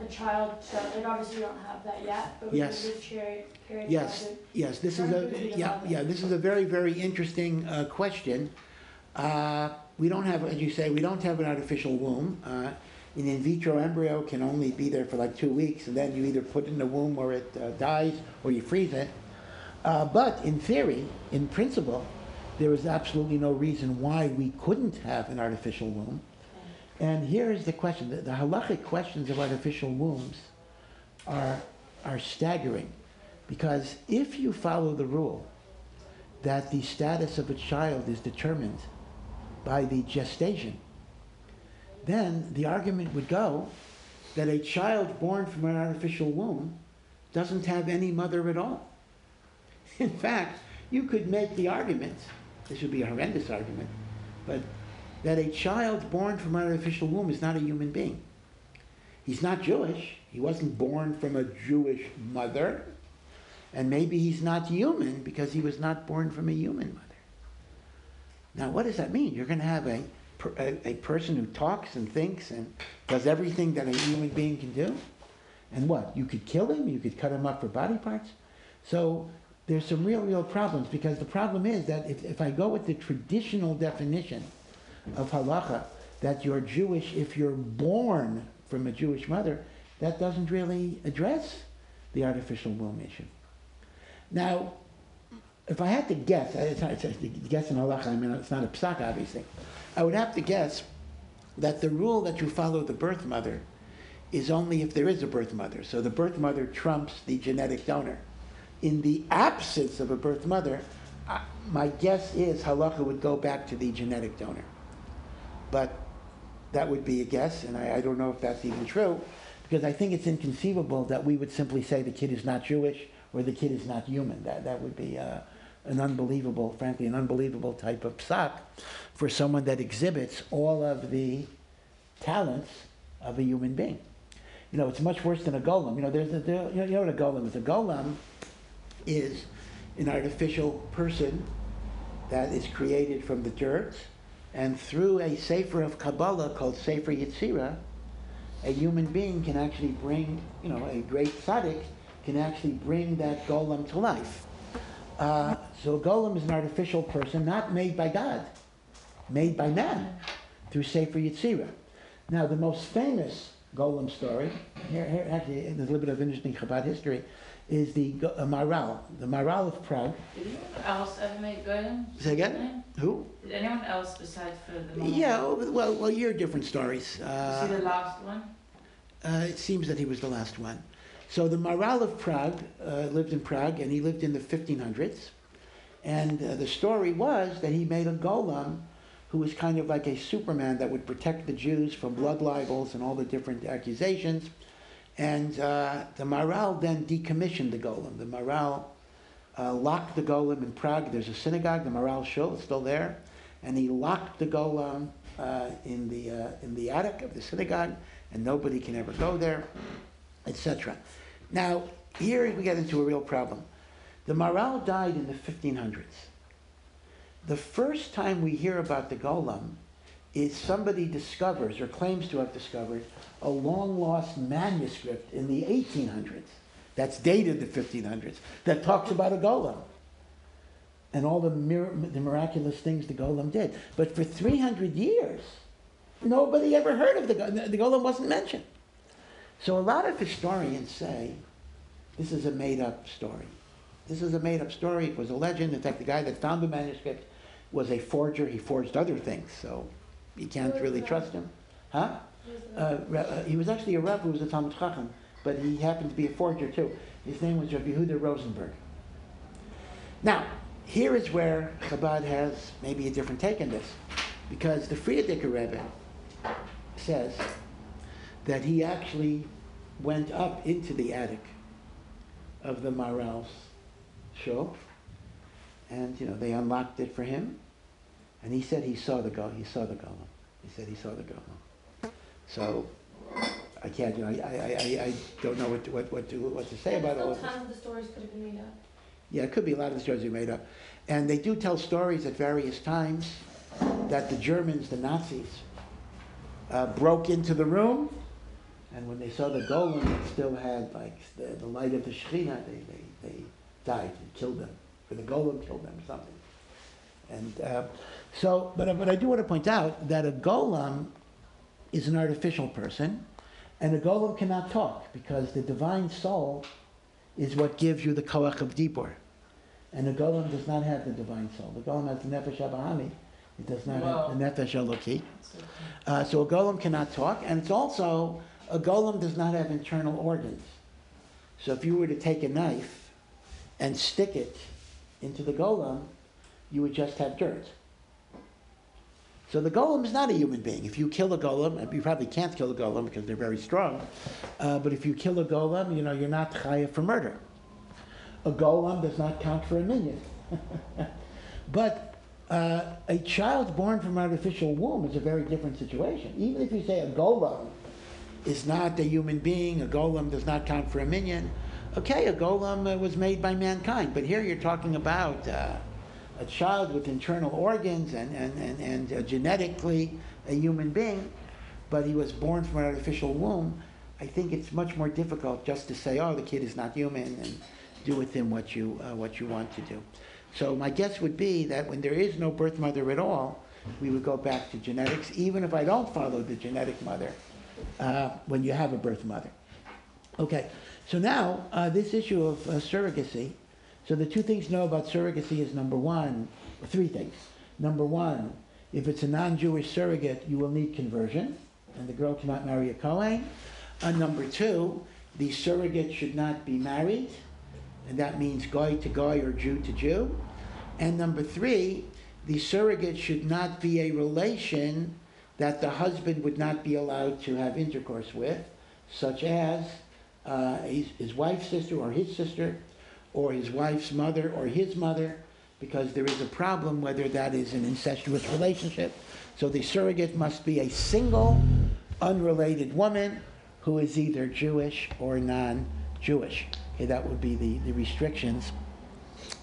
D: a child, like obviously we don't have that yet, but we
A: Yes.
D: just carry carry
A: Yes,
D: child.
A: yes, this is a, yeah, yeah, this is a very, very interesting uh, question. Uh, We don't have, as you say, we don't have an artificial womb. Uh, An in vitro embryo can only be there for like two weeks, and then you either put it in the womb or it uh, dies, or you freeze it. Uh, But in theory, in principle, there is absolutely no reason why we couldn't have an artificial womb. And here is the question, the, the halachic questions of artificial wombs are, are staggering. Because if you follow the rule that the status of a child is determined by the gestation, then the argument would go that a child born from an artificial womb doesn't have any mother at all. In fact, you could make the argument, this would be a horrendous argument, but that a child born from an artificial womb is not a human being. He's not Jewish. He wasn't born from a Jewish mother. And maybe he's not human because he was not born from a human mother. Now, what does that mean? You're going to have a, a, a person who talks and thinks and does everything that a human being can do? And what? You could kill him, you could cut him up for body parts. So there's some real, real problems because the problem is that if, if I go with the traditional definition of halacha, that you're Jewish if you're born from a Jewish mother, that doesn't really address the artificial womb issue. Now, if I had to guess, it's not, it's a guess in halacha, I mean, it's not a psak, obviously. I would have to guess that the rule that you follow the birth mother is only if there is a birth mother. So the birth mother trumps the genetic donor. In the absence of a birth mother, my guess is halacha would go back to the genetic donor. But that would be a guess, and I, I don't know if that's even true, because I think it's inconceivable that we would simply say the kid is not Jewish or the kid is not human. That, that would be uh, an unbelievable, frankly, an unbelievable type of psak for someone that exhibits all of the talents of a human being. You know, it's much worse than a golem. You know, there's a, there, you, know, what a golem is? A golem is an artificial person that is created from the dirt, and through a sefer of Kabbalah called Sefer Yetzirah, a human being can actually bring, you know, a great tzaddik can actually bring that golem to life. Uh, so a golem is an artificial person, not made by God, made by man through Sefer Yetzirah. Now, the most famous golem story, here, here actually, there's a little bit of interesting Chabad history, is the uh, Maharal, the Maharal of Prague.
C: Did anyone else ever make golem?
A: Say again? Who?
C: Did anyone else besides for the mom?
A: Yeah, oh, well, well, you're different stories.
C: Was he the
A: Uh,
C: last one?
A: uh, it seems that he was the last one. So the Maharal of Prague uh, lived in Prague, and he lived in the 1500s. And uh, the story was that he made a golem who was kind of like a Superman that would protect the Jews from blood libels and all the different accusations. And uh, the Maharal then decommissioned the golem. The Maharal uh, locked the golem in Prague. There's a synagogue, the Maharal Shul, it's still there. And he locked the golem uh, in, the, uh, in the attic of the synagogue, and nobody can ever go there, etc. Now, here we get into a real problem. The Maharal died in the 1500s. The first time we hear about the golem is somebody discovers or claims to have discovered a long lost manuscript in the 1800s that's dated the 1500s that talks about a golem and all the, mir- the miraculous things the golem did. But for 300 years, nobody ever heard of the golem. The golem wasn't mentioned. So a lot of historians say this is a made up story. This is a made up story. It was a legend. In fact, the guy that found the manuscript was a forger. He forged other things, so you can't really trust him. Huh? Uh, uh, he was actually a Rebbe who was a Talmid Chacham, but he happened to be a forger too. His name was Rabbi Yehuda Rosenberg. Now, here is where Chabad has maybe a different take on this, because the Frierdiker Rebbe says that he actually went up into the attic of the Maharal's shop, and you know they unlocked it for him, and he said he saw the go he saw the golem. He said he saw the golem. So I can't, you know, I, I, I, I don't know what to, what, what to what to say about all of.
D: Sometimes the stories could have been made up.
A: Yeah, it could be a lot of the stories are made up. And they do tell stories at various times that the Germans, the Nazis, uh, broke into the room, and when they saw the golem that still had like the, the light of the Shekhinah, they, they, they died and killed them. Or the golem killed them something. And uh, so, but, but I do want to point out that a golem is an artificial person, and a golem cannot talk because the divine soul is what gives you the koach of dibur. And the golem does not have the divine soul. The golem has the nefesh abahami. It does not
C: Wow.
A: have the nefesh eloki. Uh, so a golem cannot talk, and it's also a golem does not have internal organs. So if you were to take a knife and stick it into the golem, you would just have dirt. So the golem is not a human being. If you kill a golem, and you probably can't kill a golem because they're very strong, uh, but if you kill a golem, you know you're not chayav for murder. A golem does not count for a minyan. (laughs) but uh, a child born from an artificial womb is a very different situation. Even if you say a golem is not a human being, a golem does not count for a minyan. Okay, a golem uh, was made by mankind, but here you're talking about uh, a child with internal organs and, and, and, and uh, genetically a human being, but he was born from an artificial womb. I think it's much more difficult just to say, oh, the kid is not human and do with him what you, uh, what you want to do. So my guess would be that when there is no birth mother at all, we would go back to genetics, even if I don't follow the genetic mother, uh, when you have a birth mother. Okay, so now uh, this issue of uh, surrogacy. So the two things to know about surrogacy is number one, three things. Number one, if it's a non-Jewish surrogate, you will need conversion, and the girl cannot marry a Kohen. And number two, the surrogate should not be married, and that means goy to goy or Jew to Jew. And number three, the surrogate should not be a relation that the husband would not be allowed to have intercourse with, such as uh, his, his wife's sister or his sister, or his wife's mother or his mother, because there is a problem whether that is an incestuous relationship. So the surrogate must be a single, unrelated woman who is either Jewish or non-Jewish. Okay, that would be the, the restrictions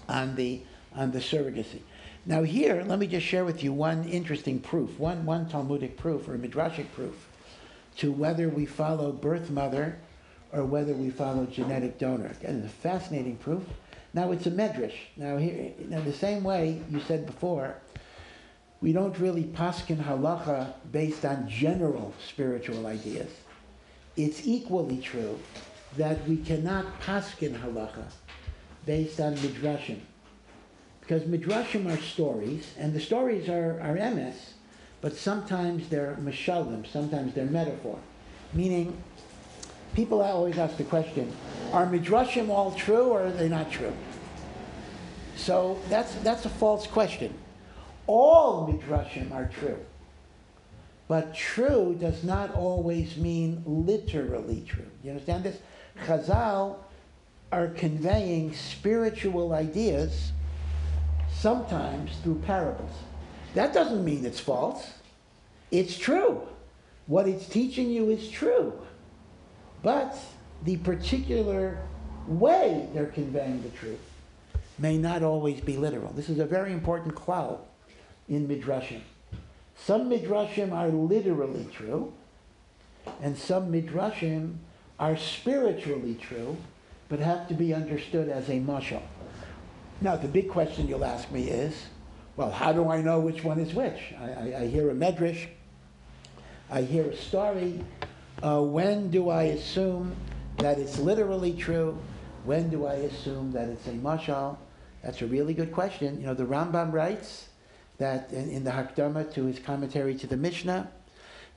A: on the, on the surrogacy. Now here, let me just share with you one interesting proof, one, one Talmudic proof or midrashic proof to whether we follow birth mother or whether we follow genetic donor. Again, it's a fascinating proof. Now it's a medrash. Now here, now the same way you said before, we don't really paskin halacha based on general spiritual ideas. It's equally true that we cannot paskin halacha based on midrashim. Because midrashim are stories, and the stories are, are emes, but sometimes they're mashalim, sometimes they're metaphor. Meaning, people always ask the question, are midrashim all true or are they not true? So that's, that's a false question. All midrashim are true. But true does not always mean literally true. You understand this? Chazal are conveying spiritual ideas sometimes through parables. That doesn't mean it's false. It's true. What it's teaching you is true. But the particular way they're conveying the truth may not always be literal. This is a very important cloud in Midrashim. Some Midrashim are literally true, and some Midrashim are spiritually true, but have to be understood as a mashal. Now, the big question you'll ask me is, well, how do I know which one is which? I, I, I hear a medrash, I hear a story. Uh, when do I assume that it's literally true? When do I assume that it's a mashal? That's a really good question. You know, the Rambam writes that in, in the Hakdama to his commentary to the Mishnah,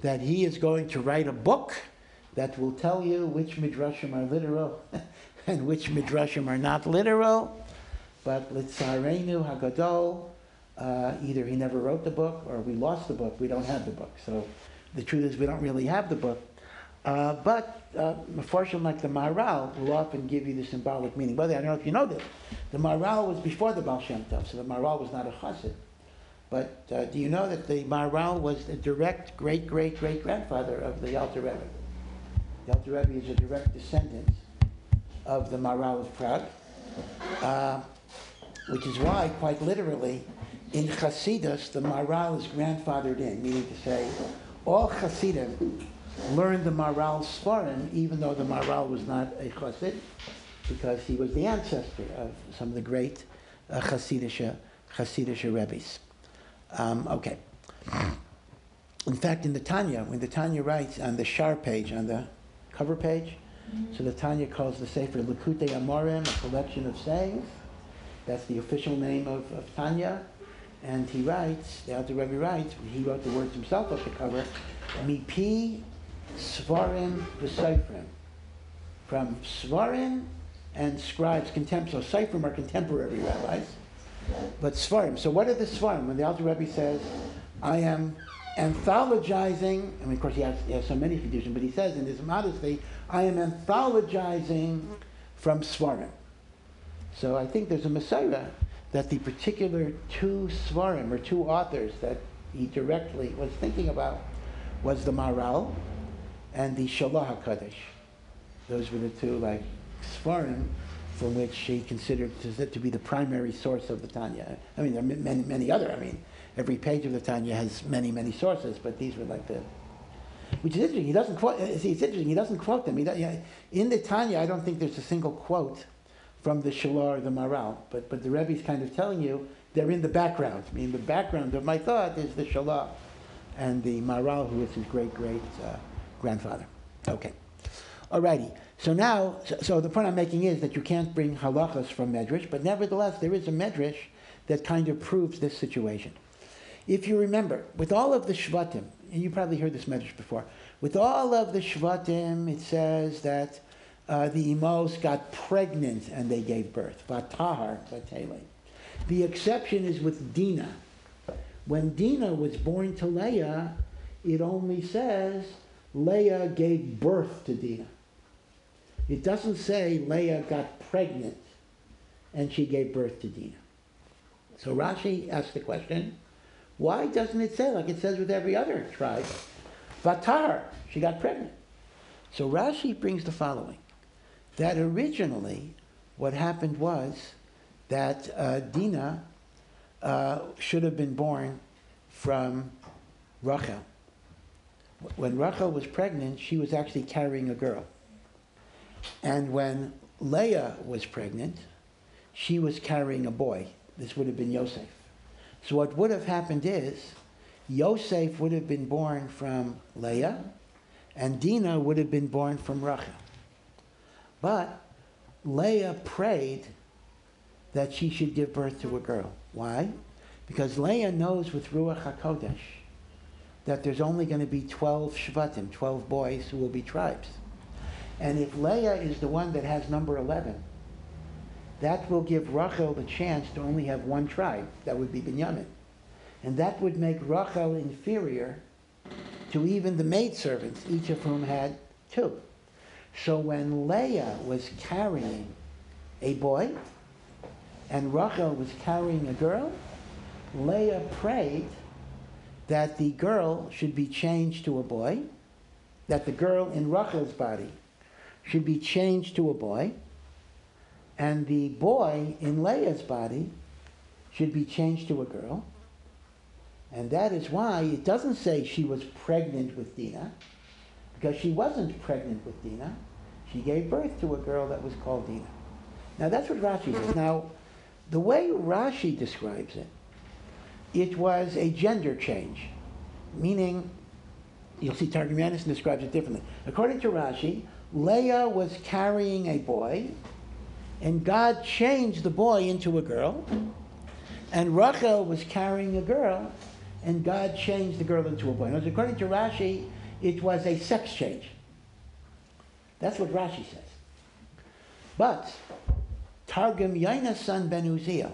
A: that he is going to write a book that will tell you which midrashim are literal (laughs) and which midrashim are not literal. But Litzarenu Hagadol, uh, either he never wrote the book or we lost the book. We don't have the book. So the truth is we don't really have the book. Uh, but uh, Mefarshim like the Maharal, will often give you the symbolic meaning. By the way, I don't know if you know this. The Maharal was before the Baal Shem Tov, so the Maharal was not a chassid. But uh, do you know that the Maharal was the direct great great great grandfather of the Alter Rebbe? The Alter Rebbe is a direct descendant of the Maharal of Prague, uh, which is why, quite literally, in Chasidus, the Maharal is grandfathered in, meaning to say, all Hasidim learned the Maharal's Svarim, even though the Maharal was not a Chassid, because he was the ancestor of some of the great uh, Hasidisha, Hasidisha Rebbe's. Um, okay. In fact, in the Tanya, when the Tanya writes on the Shar page, on the cover page, so the Tanya calls the Sefer Likutei Amorim, a collection of sayings. That's the official name of, of Tanya. And he writes, the Alter Rebbe writes, he wrote the words himself at the cover, Mipi Svarim V'Seifrim. From Svarim and scribes, contempt. So Seifrim are contemporary rabbis. But Svarim, so what are the Svarim? When the Alter Rebbe says, I am anthologizing, I mean, of course, he has, he has so many traditions, but he says in his modesty, I am anthologizing from Svarim. So I think there's a Messiah that the particular two Svarim, or two authors that he directly was thinking about, was the Maharal and the Shalah HaKadosh. Those were the two, like, Svarim from which he considered to, be the primary source of the Tanya. I mean, there are many, many other, I mean, every page of the Tanya has many, many sources, but these were like the. which is interesting. He doesn't quote. See, it's interesting. He doesn't quote them. He, in the Tanya, I don't think there's a single quote from the Shalah the Maharal, but but the Rebbe's kind of telling you they're in the background. I mean, the background of my thought is the Shalah and the Maharal, who is his great great uh, grandfather. Okay, alrighty. So now, so, so the point I'm making is that you can't bring halachas from Medrash, but nevertheless, there is a Medrash that kind of proves this situation. If you remember, with all of the Shvatim, and you probably heard this Medrash before, with all of the Shvatim, it says that uh, the Emos got pregnant and they gave birth. Vatahar, Vatele. The exception is with Dinah. When Dinah was born to Leah, it only says Leah gave birth to Dinah. It doesn't say Leah got pregnant and she gave birth to Dinah. So Rashi asked the question, why doesn't it say like it says with every other tribe? Vatahar, she got pregnant. So Rashi brings the following, that originally what happened was that uh, Dinah uh, should have been born from Rachel. When Rachel was pregnant, she was actually carrying a girl. And when Leah was pregnant, she was carrying a boy. This would have been Yosef. So what would have happened is Yosef would have been born from Leah, and Dinah would have been born from Rachel. But Leah prayed that she should give birth to a girl. Why? Because Leah knows with Ruach HaKodesh that there's only going to be 12 Shvatim, 12 boys who will be tribes. And if Leah is the one that has number 11, that will give Rachel the chance to only have one tribe. That would be Binyamin. And that would make Rachel inferior to even the maidservants, each of whom had two. So when Leah was carrying a boy and Rachel was carrying a girl, Leah prayed that the girl should be changed to a boy, that the girl in Rachel's body should be changed to a boy, and the boy in Leah's body should be changed to a girl. And that is why it doesn't say she was pregnant with Dinah, because she wasn't pregnant with Dinah. She gave birth to a girl that was called Dinah. Now that's what Rashi says. Hmm. Now, the way Rashi describes it, it was a gender change, meaning, you'll see Targum Yonasan describes it differently. According to Rashi, Leah was carrying a boy, and God changed the boy into a girl, and Rachel was carrying a girl, and God changed the girl into a boy. Now, according to Rashi, it was a sex change. That's what Rashi says. But Targum Yonasan ben Uziel.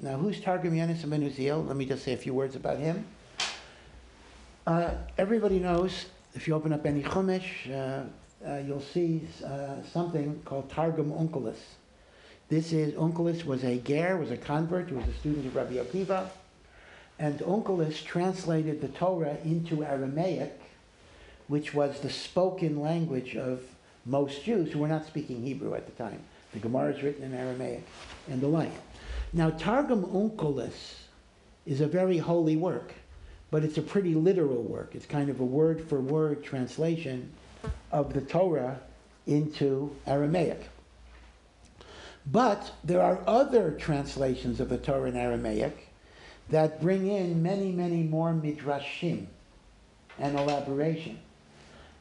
A: Now, who's Targum Yonasan ben Uziel? Let me just say a few words about him. Uh, everybody knows, if you open up any Chumash, uh, uh, you'll see uh, something called Targum Onkelos. This is, Onkelos was a ger, was a convert, was a student of Rabbi Akiva, and Onkelos translated the Torah into Aramaic, which was the spoken language of most Jews who were not speaking Hebrew at the time. The Gemara is written in Aramaic and the like. Now, Targum Onkelos is a very holy work, but it's a pretty literal work. It's kind of a word for word translation of the Torah into Aramaic. But there are other translations of the Torah in Aramaic that bring in many, many more midrashim and elaboration.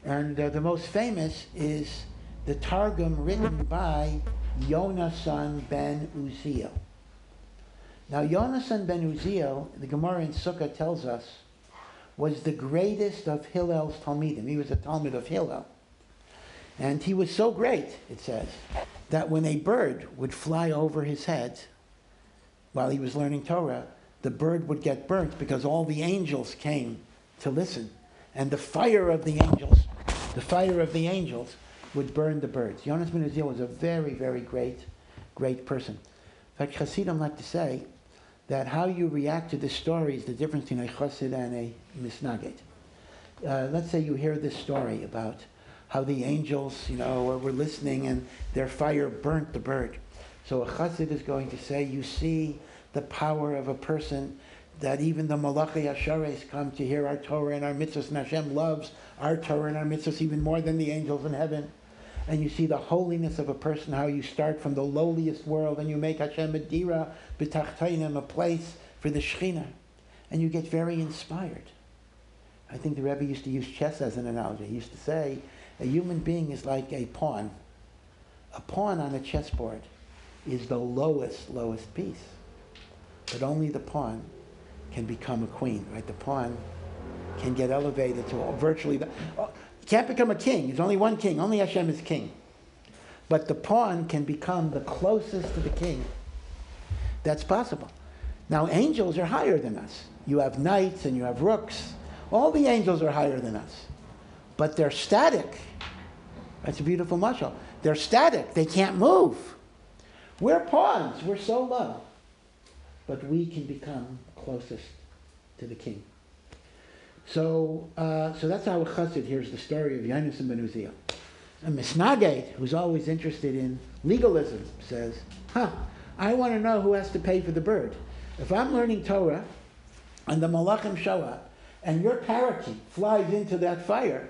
A: And uh, the most famous is the Targum written by Yonasan ben Uziel. Now, Yonasan ben Uziel, the Gemara in Sukkah tells us, was the greatest of Hillel's Talmidim. He was a Talmid of Hillel. And he was so great, it says, that when a bird would fly over his head while he was learning Torah, the bird would get burnt because all the angels came to listen. And the fire of the angels, the fire of the angels would burn the birds. Yonasan ben Uziel was a very, very great, great person. In fact, Hasidim like to say that how you react to this story is the difference between a chassid and a misnagid. Uh, let's say you hear this story about how the angels, you know, were, were listening and their fire burnt the bird. So a chassid is going to say, you see the power of a person that even the Malachi Ashares come to hear our Torah and our mitzvahs, and Hashem loves our Torah and our mitzvahs even more than the angels in heaven. And you see the holiness of a person, how you start from the lowliest world and you make Hashem a dira b'tachtainim, a place for the Shekhinah. And you get very inspired. I think the Rebbe used to use chess as an analogy. He used to say, a human being is like a pawn. A pawn on a chessboard is the lowest, lowest piece. But only the pawn can become a queen, right? The pawn can get elevated to virtually the. Oh, can't become a king. There's only one king. Only Hashem is king. But the pawn can become the closest to the king. That's possible. Now, angels are higher than us. You have knights and you have rooks. All the angels are higher than us. But they're static. That's a beautiful mashal. They're static. They can't move. We're pawns. We're so low. But we can become closest to the king. So, uh, so that's how chassid hears the story of Yonasan ben Uziel. And misnagid, who's always interested in legalism, says, huh, I want to know who has to pay for the bird. If I'm learning Torah and the Malachim show up and your parakeet flies into that fire,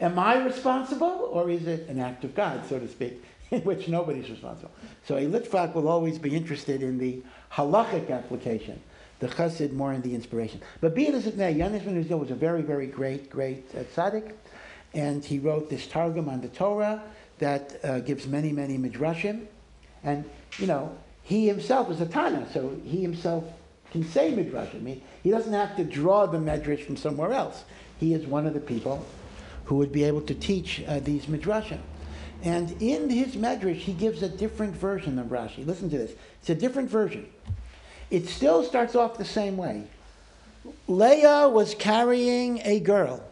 A: am I responsible or is it an act of God, so to speak, (laughs) in which nobody's responsible? So a Litvak will always be interested in the halachic application the chassid more in the inspiration. But being as it may, Yonasan ben Uziel was a very, very great, great uh, tzaddik, and he wrote this targum on the Torah that uh, gives many, many midrashim, and you know he himself is a Tana, so he himself can say midrashim. He, he doesn't have to draw the midrash from somewhere else. He is one of the people who would be able to teach uh, these midrashim. And in his medrash, he gives a different version of Rashi. Listen to this. It's a different version. It still starts off the same way. Leah was carrying a girl.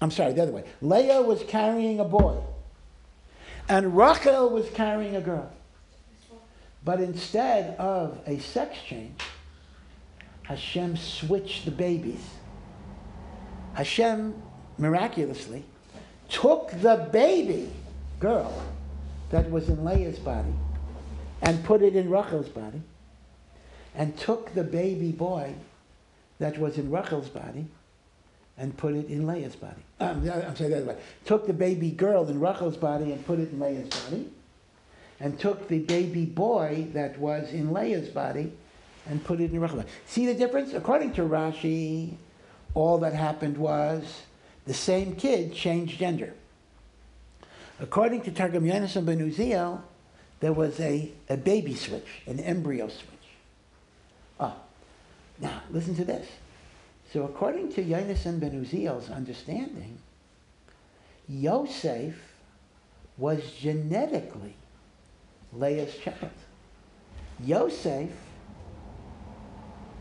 A: I'm sorry, the other way. Leah was carrying a boy. And Rachel was carrying a girl. But instead of a sex change, Hashem switched the babies. Hashem miraculously took the baby girl that was in Leah's body and put it in Rachel's body and took the baby boy that was in Rachel's body and put it in Leah's body. Um, I'm sorry, the other way. Took the baby girl in Rachel's body and put it in Leah's body, and took the baby boy that was in Leah's body and put it in Rachel's body. See the difference? According to Rashi, all that happened was the same kid changed gender. According to Targum Yonasan ben Uziel, there was a, a baby switch, an embryo switch. Now listen to this. So according to Yonasan ben Uziel's understanding, Yosef was genetically Leah's child. Yosef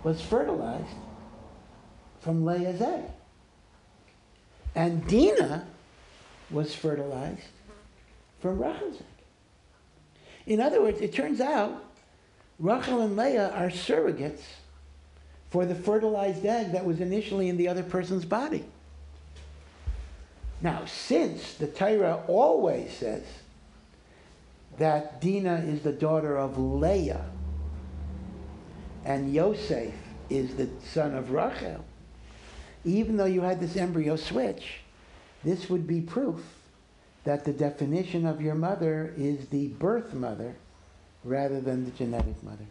A: was fertilized from Leah's egg. And Dinah was fertilized from Rachel's egg. In other words, it turns out Rachel and Leah are surrogates for the fertilized egg that was initially in the other person's body. Now, since the Torah always says that Dinah is the daughter of Leah and Yosef is the son of Rachel, even though you had this embryo switch, this would be proof that the definition of your mother is the birth mother rather than the genetic mother.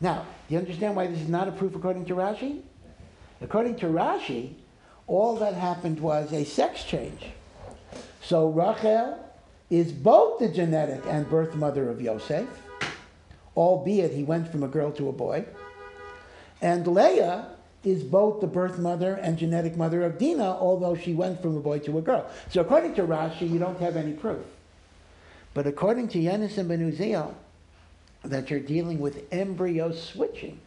A: Now, do you understand why this is not a proof according to Rashi? According to Rashi, all that happened was a sex change. So Rachel is both the genetic and birth mother of Yosef, albeit he went from a girl to a boy. And Leah is both the birth mother and genetic mother of Dinah, although she went from a boy to a girl. So according to Rashi, you don't have any proof. But according to Yonasan ben Uziel, that you're dealing with embryo switching,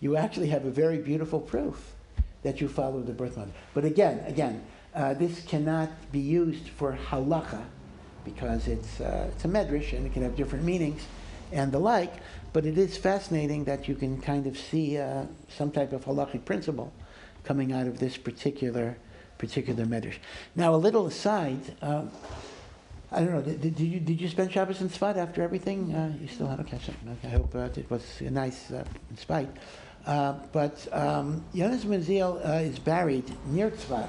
A: you actually have a very beautiful proof that you follow the birth mother. But again, again, uh, this cannot be used for halacha because it's, uh, it's a medrash and it can have different meanings and the like. But it is fascinating that you can kind of see uh, some type of halachic principle coming out of this particular particular medrash. Now, a little aside. I don't know. Did, did, you did you spend Shabbos in Tzfat after everything? Uh, you still had okay, so, okay. I hope uh, it was a nice uh, in spite. Uh, but um, ben Uziel uh, is buried near Tzvat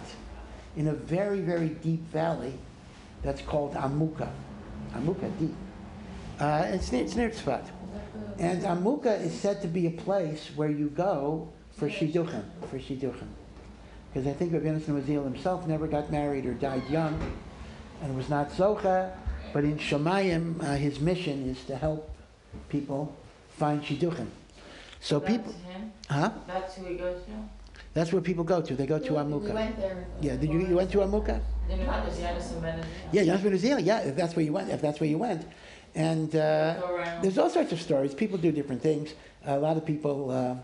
A: in a very, very deep valley that's called Amuka. Amuka, deep. Uh, it's, near, it's near Tzvat. And Amuka is said to be a place where you go for shidduchim, for shidduchim. Because I think Rabbi Maziel himself never got married or died young and was not zocha, but in Shemayim, uh, his mission is to help people find shidduchim. So people,
C: him?
A: huh?
C: That's who he goes to?
A: That's where people go to. They go to
B: We
A: Amuka.
B: went there.
A: Yeah, did you, you went to Amuka?
C: Then it was Yanis and Benedict.
A: Yeah, Jonas Ben yeah, if that's where you went, if that's where you went. And uh, there's all sorts of stories. People do different things. A lot of people uh,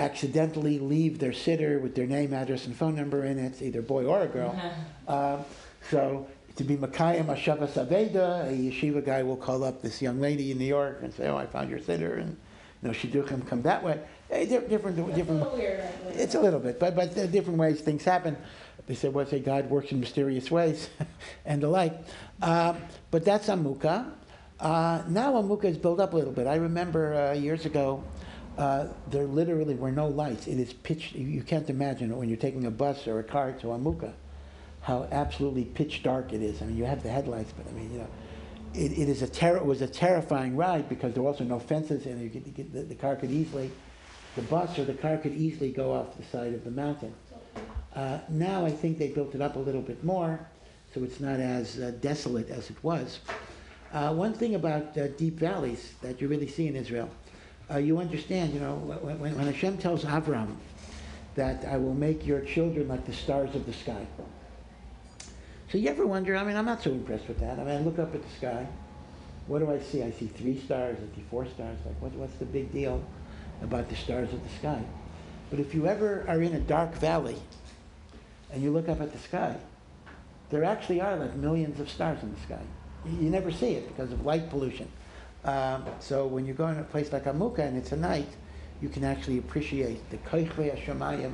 A: accidentally leave their siddur with their name, address, and phone number in it, either boy or a girl. (laughs) Uh, so to be mekayem hashavas aveidah, a yeshiva guy will call up this young lady in New York and say, "Oh, I found your siddur," and no shidduchim come that way. Eh, di- different,
D: It's a
A: different.
D: little weird.
A: It's a little bit, but but different ways things happen. They say, "Well, say God works in mysterious ways," (laughs) and the like. Um, but that's Amuka. Uh, now Amuka is built up a little bit. I remember uh, years ago, uh, there literally were no lights. It is pitch. You you can't imagine when you're taking a bus or a car to Amuka, how absolutely pitch dark it is. I mean, you have the headlights, but I mean, you know, it, it is a terror. It was a terrifying ride because there were also no fences, and you could, you could, the, the car could easily, the bus or the car could easily go off the side of the mountain. Uh, now I think they built it up a little bit more, so it's not as uh, desolate as it was. Uh, one thing about uh, deep valleys that you really see in Israel, uh, you understand, you know, when, when Hashem tells Avram that I will make your children like the stars of the sky. So you ever wonder, I mean, I'm not so impressed with that. I mean, I look up at the sky. What do I see? I see three stars, I see four stars. Like, what, what's the big deal about the stars of the sky? But if you ever are in a dark valley and you look up at the sky, there actually are like millions of stars in the sky. You, never see it because of light pollution. Um, so when you go in a place like Amuka and it's a night, you can actually appreciate the Koichve Hashemayim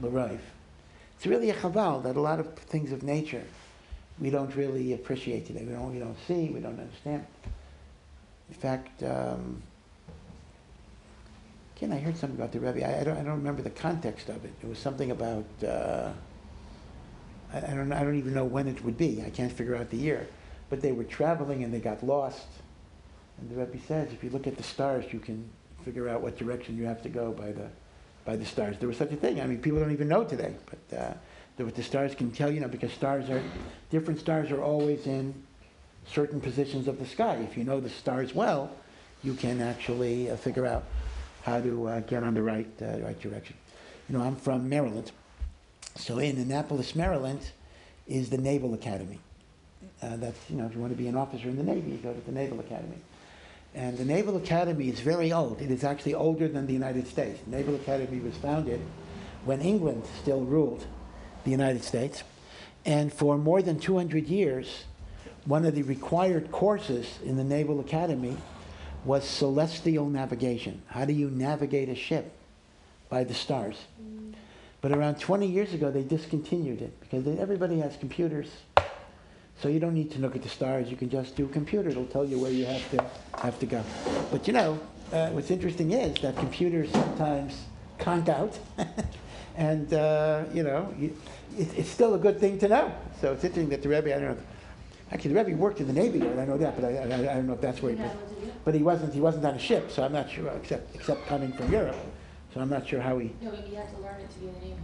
A: L'Raiv. It's really a chaval that a lot of things of nature we don't really appreciate today. We don't, we don't see, we don't understand. In fact, um, again, I heard something about the Rebbe. I, I, don't, I don't remember the context of it. It was something about, uh, I, I, don't, I don't even know when it would be. I can't figure out the year. But they were traveling and they got lost. And the Rebbe says, if you look at the stars, you can figure out what direction you have to go by the, by the stars. There was such a thing. I mean, people don't even know today. But uh, the, what the stars can tell you, know, because stars are, different stars are always in certain positions of the sky. If you know the stars well, you can actually uh, figure out how to uh, get on the right, uh, right direction. You know, I'm from Maryland. So in Annapolis, Maryland, is the Naval Academy. Uh, that's, you know, if you want to be an officer in the Navy, you go to the Naval Academy. And the Naval Academy is very old. It is actually older than the United States. The Naval Academy was founded when England still ruled the United States. And for more than 200 years, one of the required courses in the Naval Academy was celestial navigation. How do you navigate a ship? By the stars. But around 20 years ago, they discontinued it because everybody has computers. So you don't need to look at the stars. You can just do a computer. It'll tell you where you have to have to go. But you know, uh, what's interesting is that computers sometimes conk out, (laughs) and uh, you know, it, it's still a good thing to know. So it's interesting that the Rebbe. I don't know. Actually, the Rebbe worked in the Navy, Yard, I know that, but I, I, I don't know if that's where he.
B: Yeah,
A: But,
B: what to do?
A: but he wasn't. He wasn't on a ship, so I'm not sure. Except except coming from Europe, so I'm not sure how he.
B: No, you have to learn it to be in the Navy.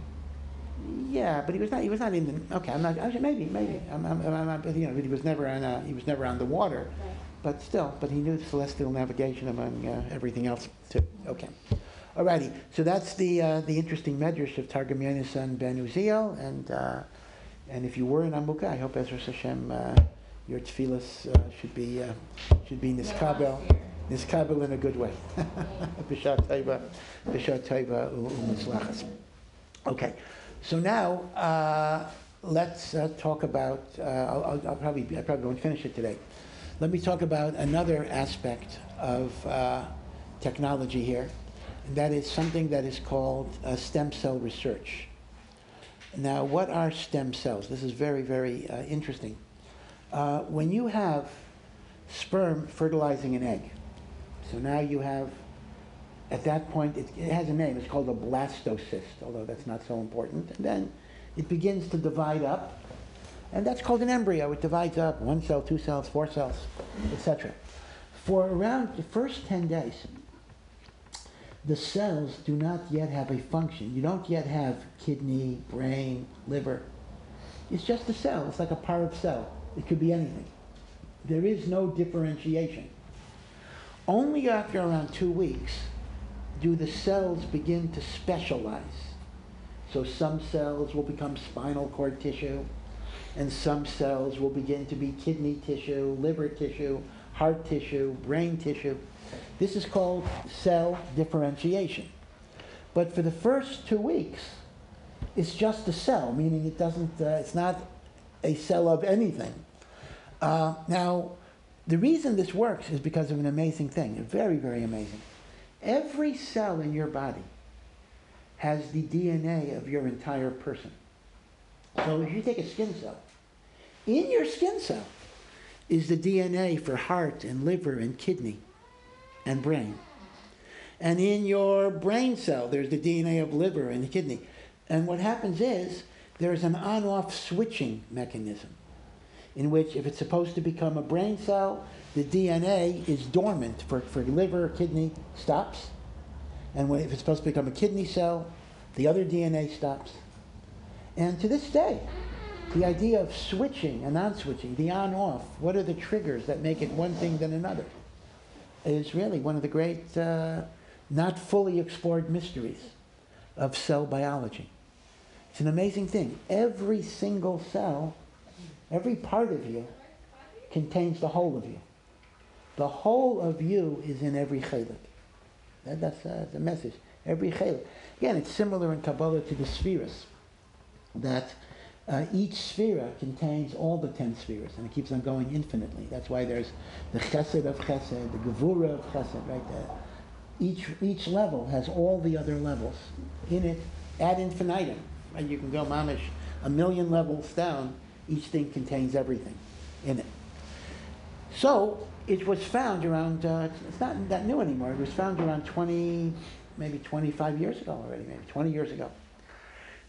A: Yeah, but he was not. He was not in the. Okay, I'm not. Actually, maybe, maybe. I'm, I'm, I'm, I'm, you know, he was never on. He was never on the water,
B: Right.
A: but still. But he knew celestial navigation among uh, everything else too. Okay, alrighty. So that's the uh, the interesting medrash of Targum Yonasan Ben Uziel, and uh, and if you were in Amuka, I hope Ezra Hashem, uh, your tefillas uh, should be uh, should be niskabel. Niskabel in a good way. (laughs) B'shat taiva, b'shat u'mitzlachas. Okay, so now uh, let's uh, talk about. Uh, I'll, I'll, probably I probably won't finish it today. Let me talk about another aspect of uh, technology here, that is something that is called uh, stem cell research. Now, what are stem cells? This is very very uh, interesting. Uh, when you have sperm fertilizing an egg, so now you have at that point, it, it has a name, it's called a blastocyst, although that's not so important. And then it begins to divide up, and that's called an embryo. It divides up, one cell, two cells, four cells, etc. For around the first 10 days, the cells do not yet have a function. You don't yet have kidney, brain, liver. It's just a cell. It's like a part of cell. It could be anything. There is no differentiation. Only after around two weeks do the cells begin to specialize. So some cells will become spinal cord tissue, and some cells will begin to be kidney tissue, liver tissue, heart tissue, brain tissue. This is called cell differentiation. But for the first two weeks, it's just a cell, meaning it doesn't, uh, it's not a cell of anything. Uh, now, the reason this works is because of an amazing thing, very, very amazing. Every cell in your body has the DNA of your entire person. So if you take a skin cell, in your skin cell is the DNA for heart and liver and kidney and brain. And in your brain cell, there's the DNA of liver and the kidney. And what happens is there's an on off switching mechanism in which, if it's supposed to become a brain cell, the DNA is dormant for, for liver, or kidney, stops. And when, if it's supposed to become a kidney cell, the other DNA stops. And to this day, the idea of switching and on switching, the on off, what are the triggers that make it one thing than another, is really one of the great, uh, not fully explored mysteries of cell biology. It's an amazing thing. Every single cell, every part of you, contains the whole of you. The whole of you is in every chelik. That, that's uh, the message. Every chelik. Again, it's similar in Kabbalah to the spheres. That uh, each sphere contains all the ten spheres, and it keeps on going infinitely. That's why there's the chesed of chesed, the gevura of chesed, right there. Each, each level has all the other levels in it ad infinitum. Right? You can go mamish a million levels down. Each thing contains everything in it. So it was found around, uh, it's not that new anymore, it was found around 20, maybe 25 years ago already, maybe 20 years ago,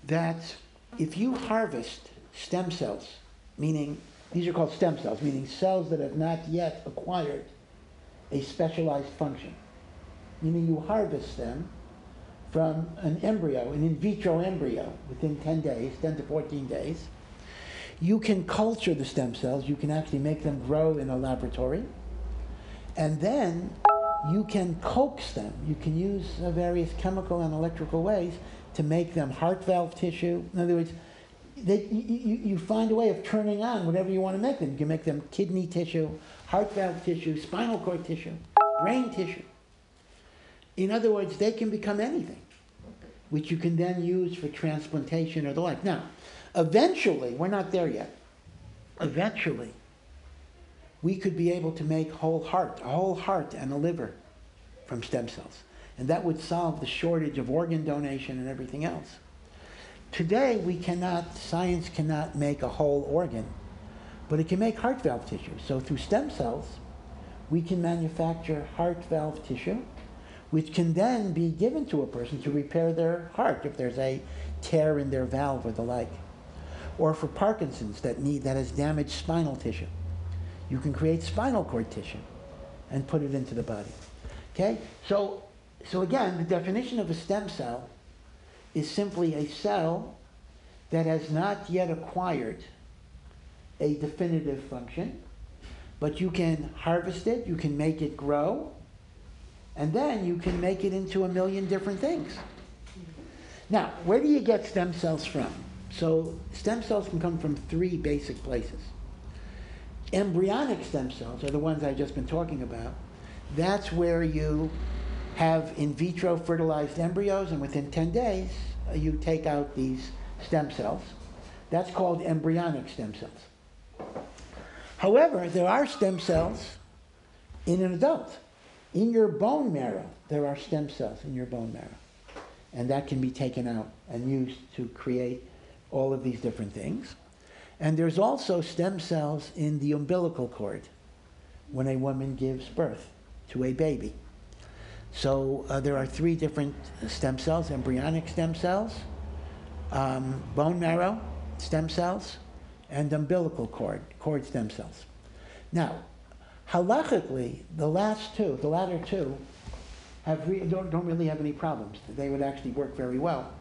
A: that if you harvest stem cells, meaning these are called stem cells, meaning cells that have not yet acquired a specialized function, meaning you harvest them from an embryo, an in vitro embryo, within 10 days, 10 to 14 days. You can culture the stem cells, you can actually make them grow in a laboratory, and then you can coax them. You can use various chemical and electrical ways to make them heart valve tissue. In other words, they, you, you, you find a way of turning on whatever you want to make them. You can make them kidney tissue, heart valve tissue, spinal cord tissue, brain tissue. In other words, they can become anything, which you can then use for transplantation or the like. Now, eventually, we're not there yet. Eventually, we could be able to make whole heart, a whole heart and a liver from stem cells. And that would solve the shortage of organ donation and everything else. Today, we cannot, science cannot make a whole organ, but it can make heart valve tissue. So through stem cells, we can manufacture heart valve tissue, which can then be given to a person to repair their heart if there's a tear in their valve or the like. Or for Parkinson's that need that has damaged spinal tissue. You can create spinal cord tissue and put it into the body. Okay? So so again, the definition of a stem cell is simply a cell that has not yet acquired a definitive function, but you can harvest it, you can make it grow, and then you can make it into a million different things. Now, where do you get stem cells from? So, stem cells can come from three basic places. Embryonic stem cells are the ones I've just been talking about. That's where you have in vitro fertilized embryos, and within 10 days, uh, you take out these stem cells. That's called embryonic stem cells. However, there are stem cells in an adult. In your bone marrow, there are stem cells in your bone marrow. And that can be taken out and used to create all of these different things. And there's also stem cells in the umbilical cord when a woman gives birth to a baby. So uh, there are three different stem cells embryonic stem cells, um, bone marrow stem cells, and umbilical cord, cord stem cells. Now, halachically, the last two, the latter two, have re- don't, don't really have any problems. They would actually work very well.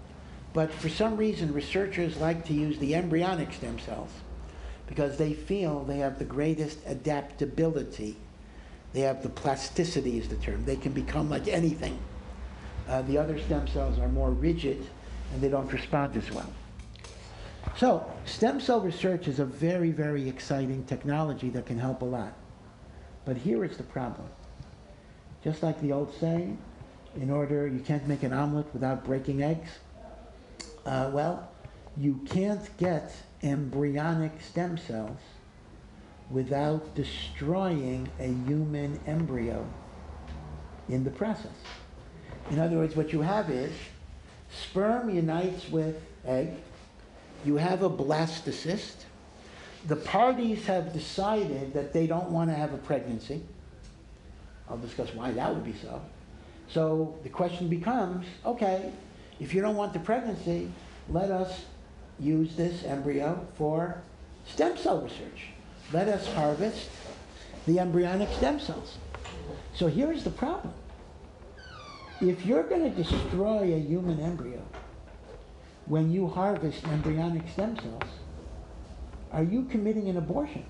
A: But for some reason, researchers like to use the embryonic stem cells because they feel they have the greatest adaptability. They have the plasticity, is the term. They can become like anything. Uh, the other stem cells are more rigid and they don't respond as well. So, stem cell research is a very, very exciting technology that can help a lot. But here is the problem. Just like the old saying, in order, you can't make an omelet without breaking eggs. Uh, well, you can't get embryonic stem cells without destroying a human embryo in the process. In other words, what you have is sperm unites with egg, you have a blastocyst, the parties have decided that they don't want to have a pregnancy. I'll discuss why that would be so. So the question becomes okay, if you don't want the pregnancy, let us use this embryo for stem cell research. Let us harvest the embryonic stem cells. So here's the problem. If you're going to destroy a human embryo when you harvest embryonic stem cells, are you committing an abortion?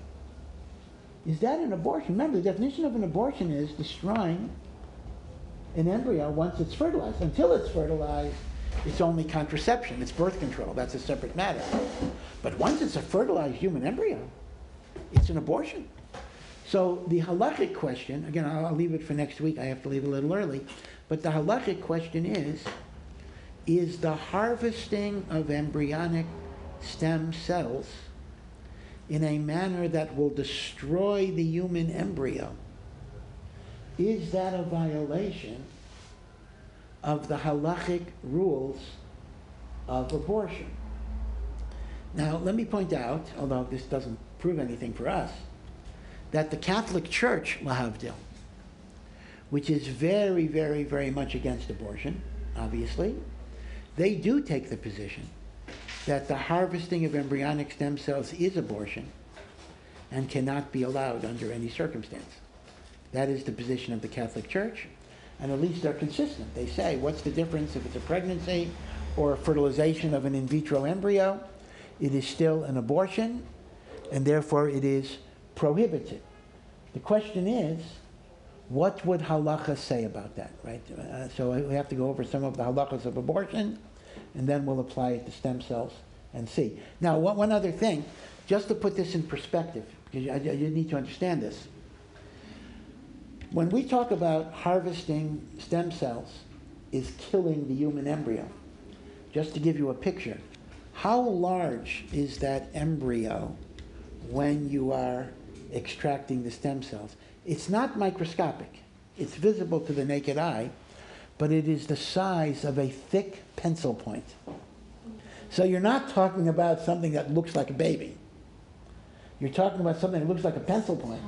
A: Is that an abortion? Remember, the definition of an abortion is destroying an embryo once it's fertilized. Until it's fertilized, it's only contraception, it's birth control. That's a separate matter. But once it's a fertilized human embryo, it's an abortion. So the halachic question, again, I'll, I'll leave it for next week. I have to leave a little early. But the halachic question is is the harvesting of embryonic stem cells in a manner that will destroy the human embryo, is that a violation of the halachic rules of abortion? Now, let me point out, although this doesn't prove anything for us, that the Catholic Church, Lahavdil, which is very, very, very much against abortion, obviously, they do take the position that the harvesting of embryonic stem cells is abortion and cannot be allowed under any circumstance. That is the position of the Catholic Church, and at least they're consistent. They say, what's the difference if it's a pregnancy or a fertilization of an in vitro embryo? It is still an abortion, and therefore it is prohibited. The question is, what would halacha say about that, right? Uh, so we have to go over some of the halachas of abortion, and then we'll apply it to stem cells and see. Now, one, one other thing, just to put this in perspective, because you, you need to understand this. When we talk about harvesting stem cells is killing the human embryo, just to give you a picture, how large is that embryo when you are extracting the stem cells? It's not microscopic. It's visible to the naked eye, but it is the size of a thick pencil point. So you're not talking about something that looks like a baby. You're talking about something that looks like a pencil point.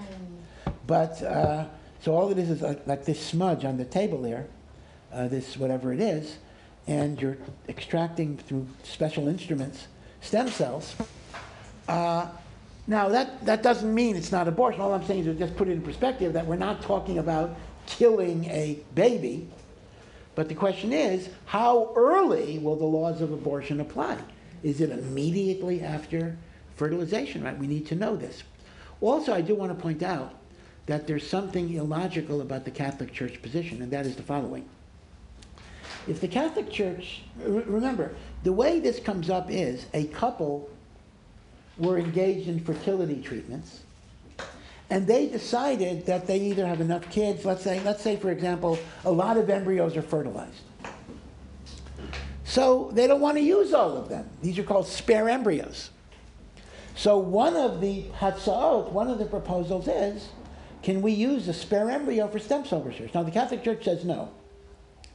A: But, uh, so all it is is like, like this smudge on the table there, uh, this whatever it is, and you're extracting through special instruments stem cells. Uh, now, that, that doesn't mean it's not abortion. All I'm saying is just put it in perspective that we're not talking about killing a baby. But the question is, how early will the laws of abortion apply? Is it immediately after fertilization, right? We need to know this. Also, I do want to point out that there's something illogical about the Catholic Church position, and that is the following. If the Catholic Church, remember, the way this comes up is a couple were engaged in fertility treatments, and they decided that they either have enough kids, let's say, let's say for example, a lot of embryos are fertilized. So they don't want to use all of them. These are called spare embryos. So one of the hatzaot, one of the proposals is, can we use a spare embryo for stem cell research? Now the Catholic Church says no.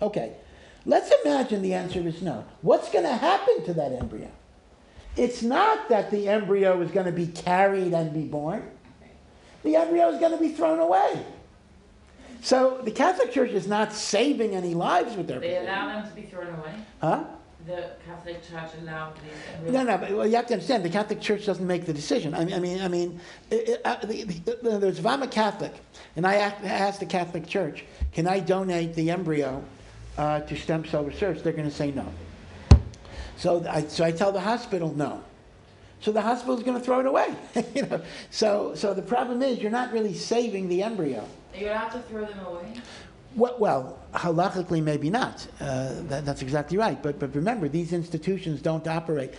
A: Okay, let's imagine the answer is no. What's going to happen to that embryo? It's not that the embryo is going to be carried and be born. The embryo is going to be thrown away. So the Catholic Church is not saving any lives with their
C: They
A: position.
C: allow them to be thrown away.
A: Huh?
C: The Catholic Church allowed these.
A: No, no, but well, you have to understand, the Catholic Church doesn't make the decision. I mean, I mean, I mean, it- it- uh, the- the- there's, if I'm a Catholic, and I ask- ask the Catholic Church, can I donate the embryo uh, to stem cell research? They're going to say no. So I, so I tell the hospital no. So the hospital's going to throw it away. (laughs) you know? So, so the problem is, you're not really saving the embryo.
C: You allowed to throw them away?
A: Well, well halachically, maybe not. Uh, that, that's exactly right. But, but remember, these institutions don't operate.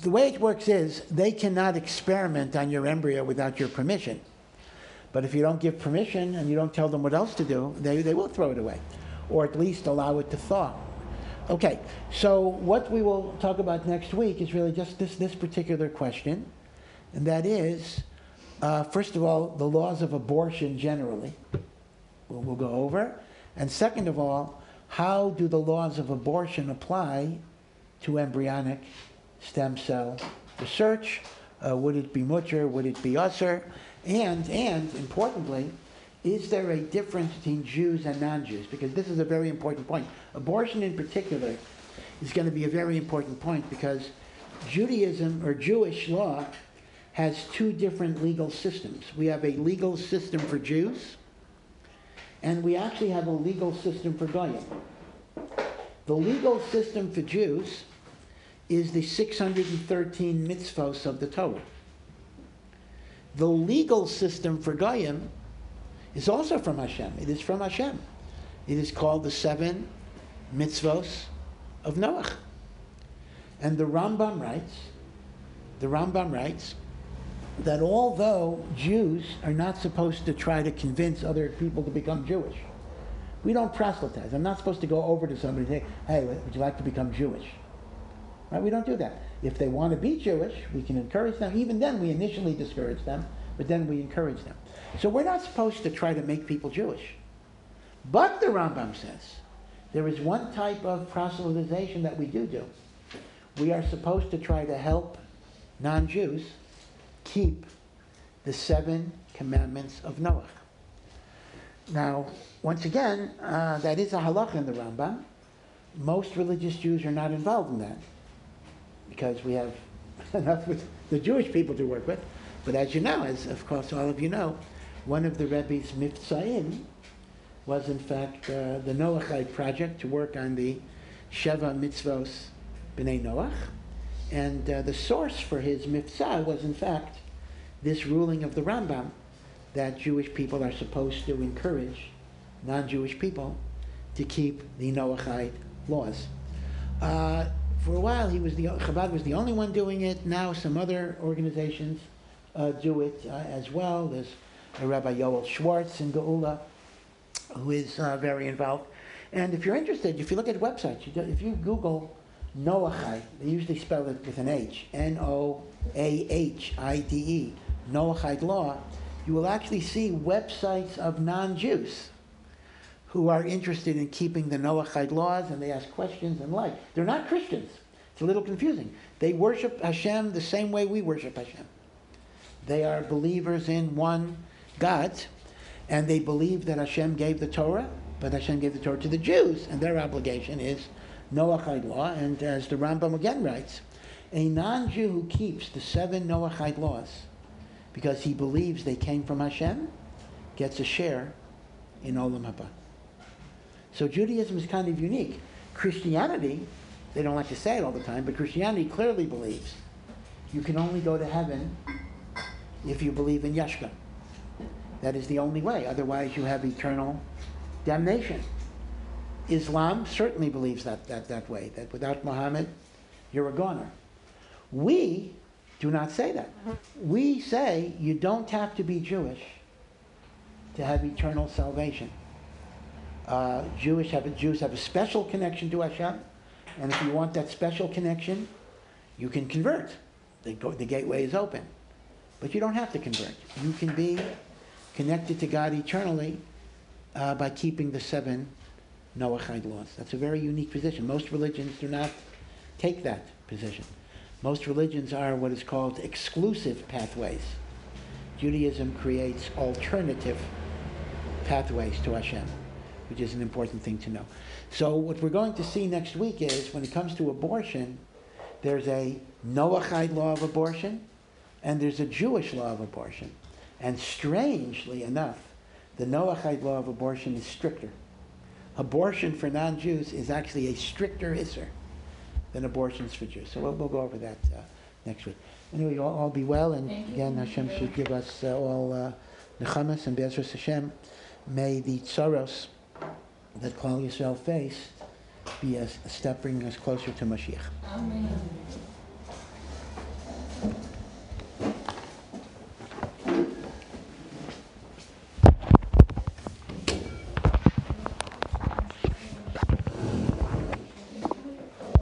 A: The way it works is they cannot experiment on your embryo without your permission. But if you don't give permission and you don't tell them what else to do, they, they will throw it away, or at least allow it to thaw. Okay, so what we will talk about next week is really just this, this particular question, and that is, uh, first of all, the laws of abortion generally we'll, we'll go over. And second of all, how do the laws of abortion apply to embryonic stem cell research? Uh, would it be mutter? Would it be usser? And, and importantly, is there a difference between Jews and non-Jews? Because this is a very important point. Abortion in particular is going to be a very important point because Judaism or Jewish law has two different legal systems. We have a legal system for Jews, and we actually have a legal system for Goyim. The legal system for Jews is the 613 mitzvos of the Torah. The legal system for Goyim is also from Hashem. It is from Hashem. It is called the seven mitzvos of Noach. And the Rambam writes, the Rambam writes that although Jews are not supposed to try to convince other people to become Jewish, we don't proselytize. I'm not supposed to go over to somebody and say, hey, would you like to become Jewish? Right? We don't do that. If they want to be Jewish, we can encourage them. Even then, we initially discourage them, but then we encourage them. So we're not supposed to try to make people Jewish. But the Rambam says there is one type of proselytization that we do do. We are supposed to try to help non-Jews keep the seven commandments of Noah. Now, once again, uh, that is a halakha in the Rambam. Most religious Jews are not involved in that because we have (laughs) enough with the Jewish people to work with. But as you know, as of course all of you know, one of the Rebbe's mivtzoim was in fact uh, the Noachite project to work on the Sheva mitzvos b'nei Noach. And uh, the source for his mitzvah was in fact this ruling of the Rambam that Jewish people are supposed to encourage non-Jewish people to keep the Noachite laws. Uh, for a while, he was the Chabad was the only one doing it. Now, some other organizations uh, do it uh, as well. There's Rabbi Yoel Schwartz in Geula, who is uh, very involved. And if you're interested, if you look at websites, you do, if you Google Noachide, they usually spell it with an H, N-O-A-H-I-D-E, Noachide law, you will actually see websites of non-Jews who are interested in keeping the Noachide laws and they ask questions and like. They're not Christians. It's a little confusing. They worship Hashem the same way we worship Hashem. They are believers in one God and they believe that Hashem gave the Torah, but Hashem gave the Torah to the Jews and their obligation is Noachide law. And as the Rambam again writes, a non-Jew who keeps the seven Noachide laws because he believes they came from Hashem gets a share in Olam Haba. So Judaism is kind of unique. Christianity, they don't like to say it all the time, but Christianity clearly believes you can only go to heaven if you believe in Yeshua. That is the only way. Otherwise, you have eternal damnation. Islam certainly believes that, that, that way, that without Muhammad, you're a goner. We do not say that. We say you don't have to be Jewish to have eternal salvation. Uh, Jewish have a, Jews have a special connection to Hashem, and if you want that special connection, you can convert. The, the gateway is open, but you don't have to convert. You can be connected to God eternally uh, by keeping the seven Noachide laws. That's a very unique position. Most religions do not take that position. Most religions are what is called exclusive pathways. Judaism creates alternative pathways to Hashem, which is an important thing to know. So what we're going to see next week is when it comes to abortion, there's a Noahide law of abortion and there's a Jewish law of abortion. And strangely enough, the Noahide law of abortion is stricter. Abortion for non Jews is actually a stricter Isser than abortions for Jews. So we'll, we'll go over that uh, next week. Anyway, all, all be well, and
C: Thank
A: again, you. Hashem should give us uh, all uh, nechamas and bezras Hashem. May the tsaros that Klal Yisrael faced be a, a step bringing us closer to Mashiach.
C: Amen.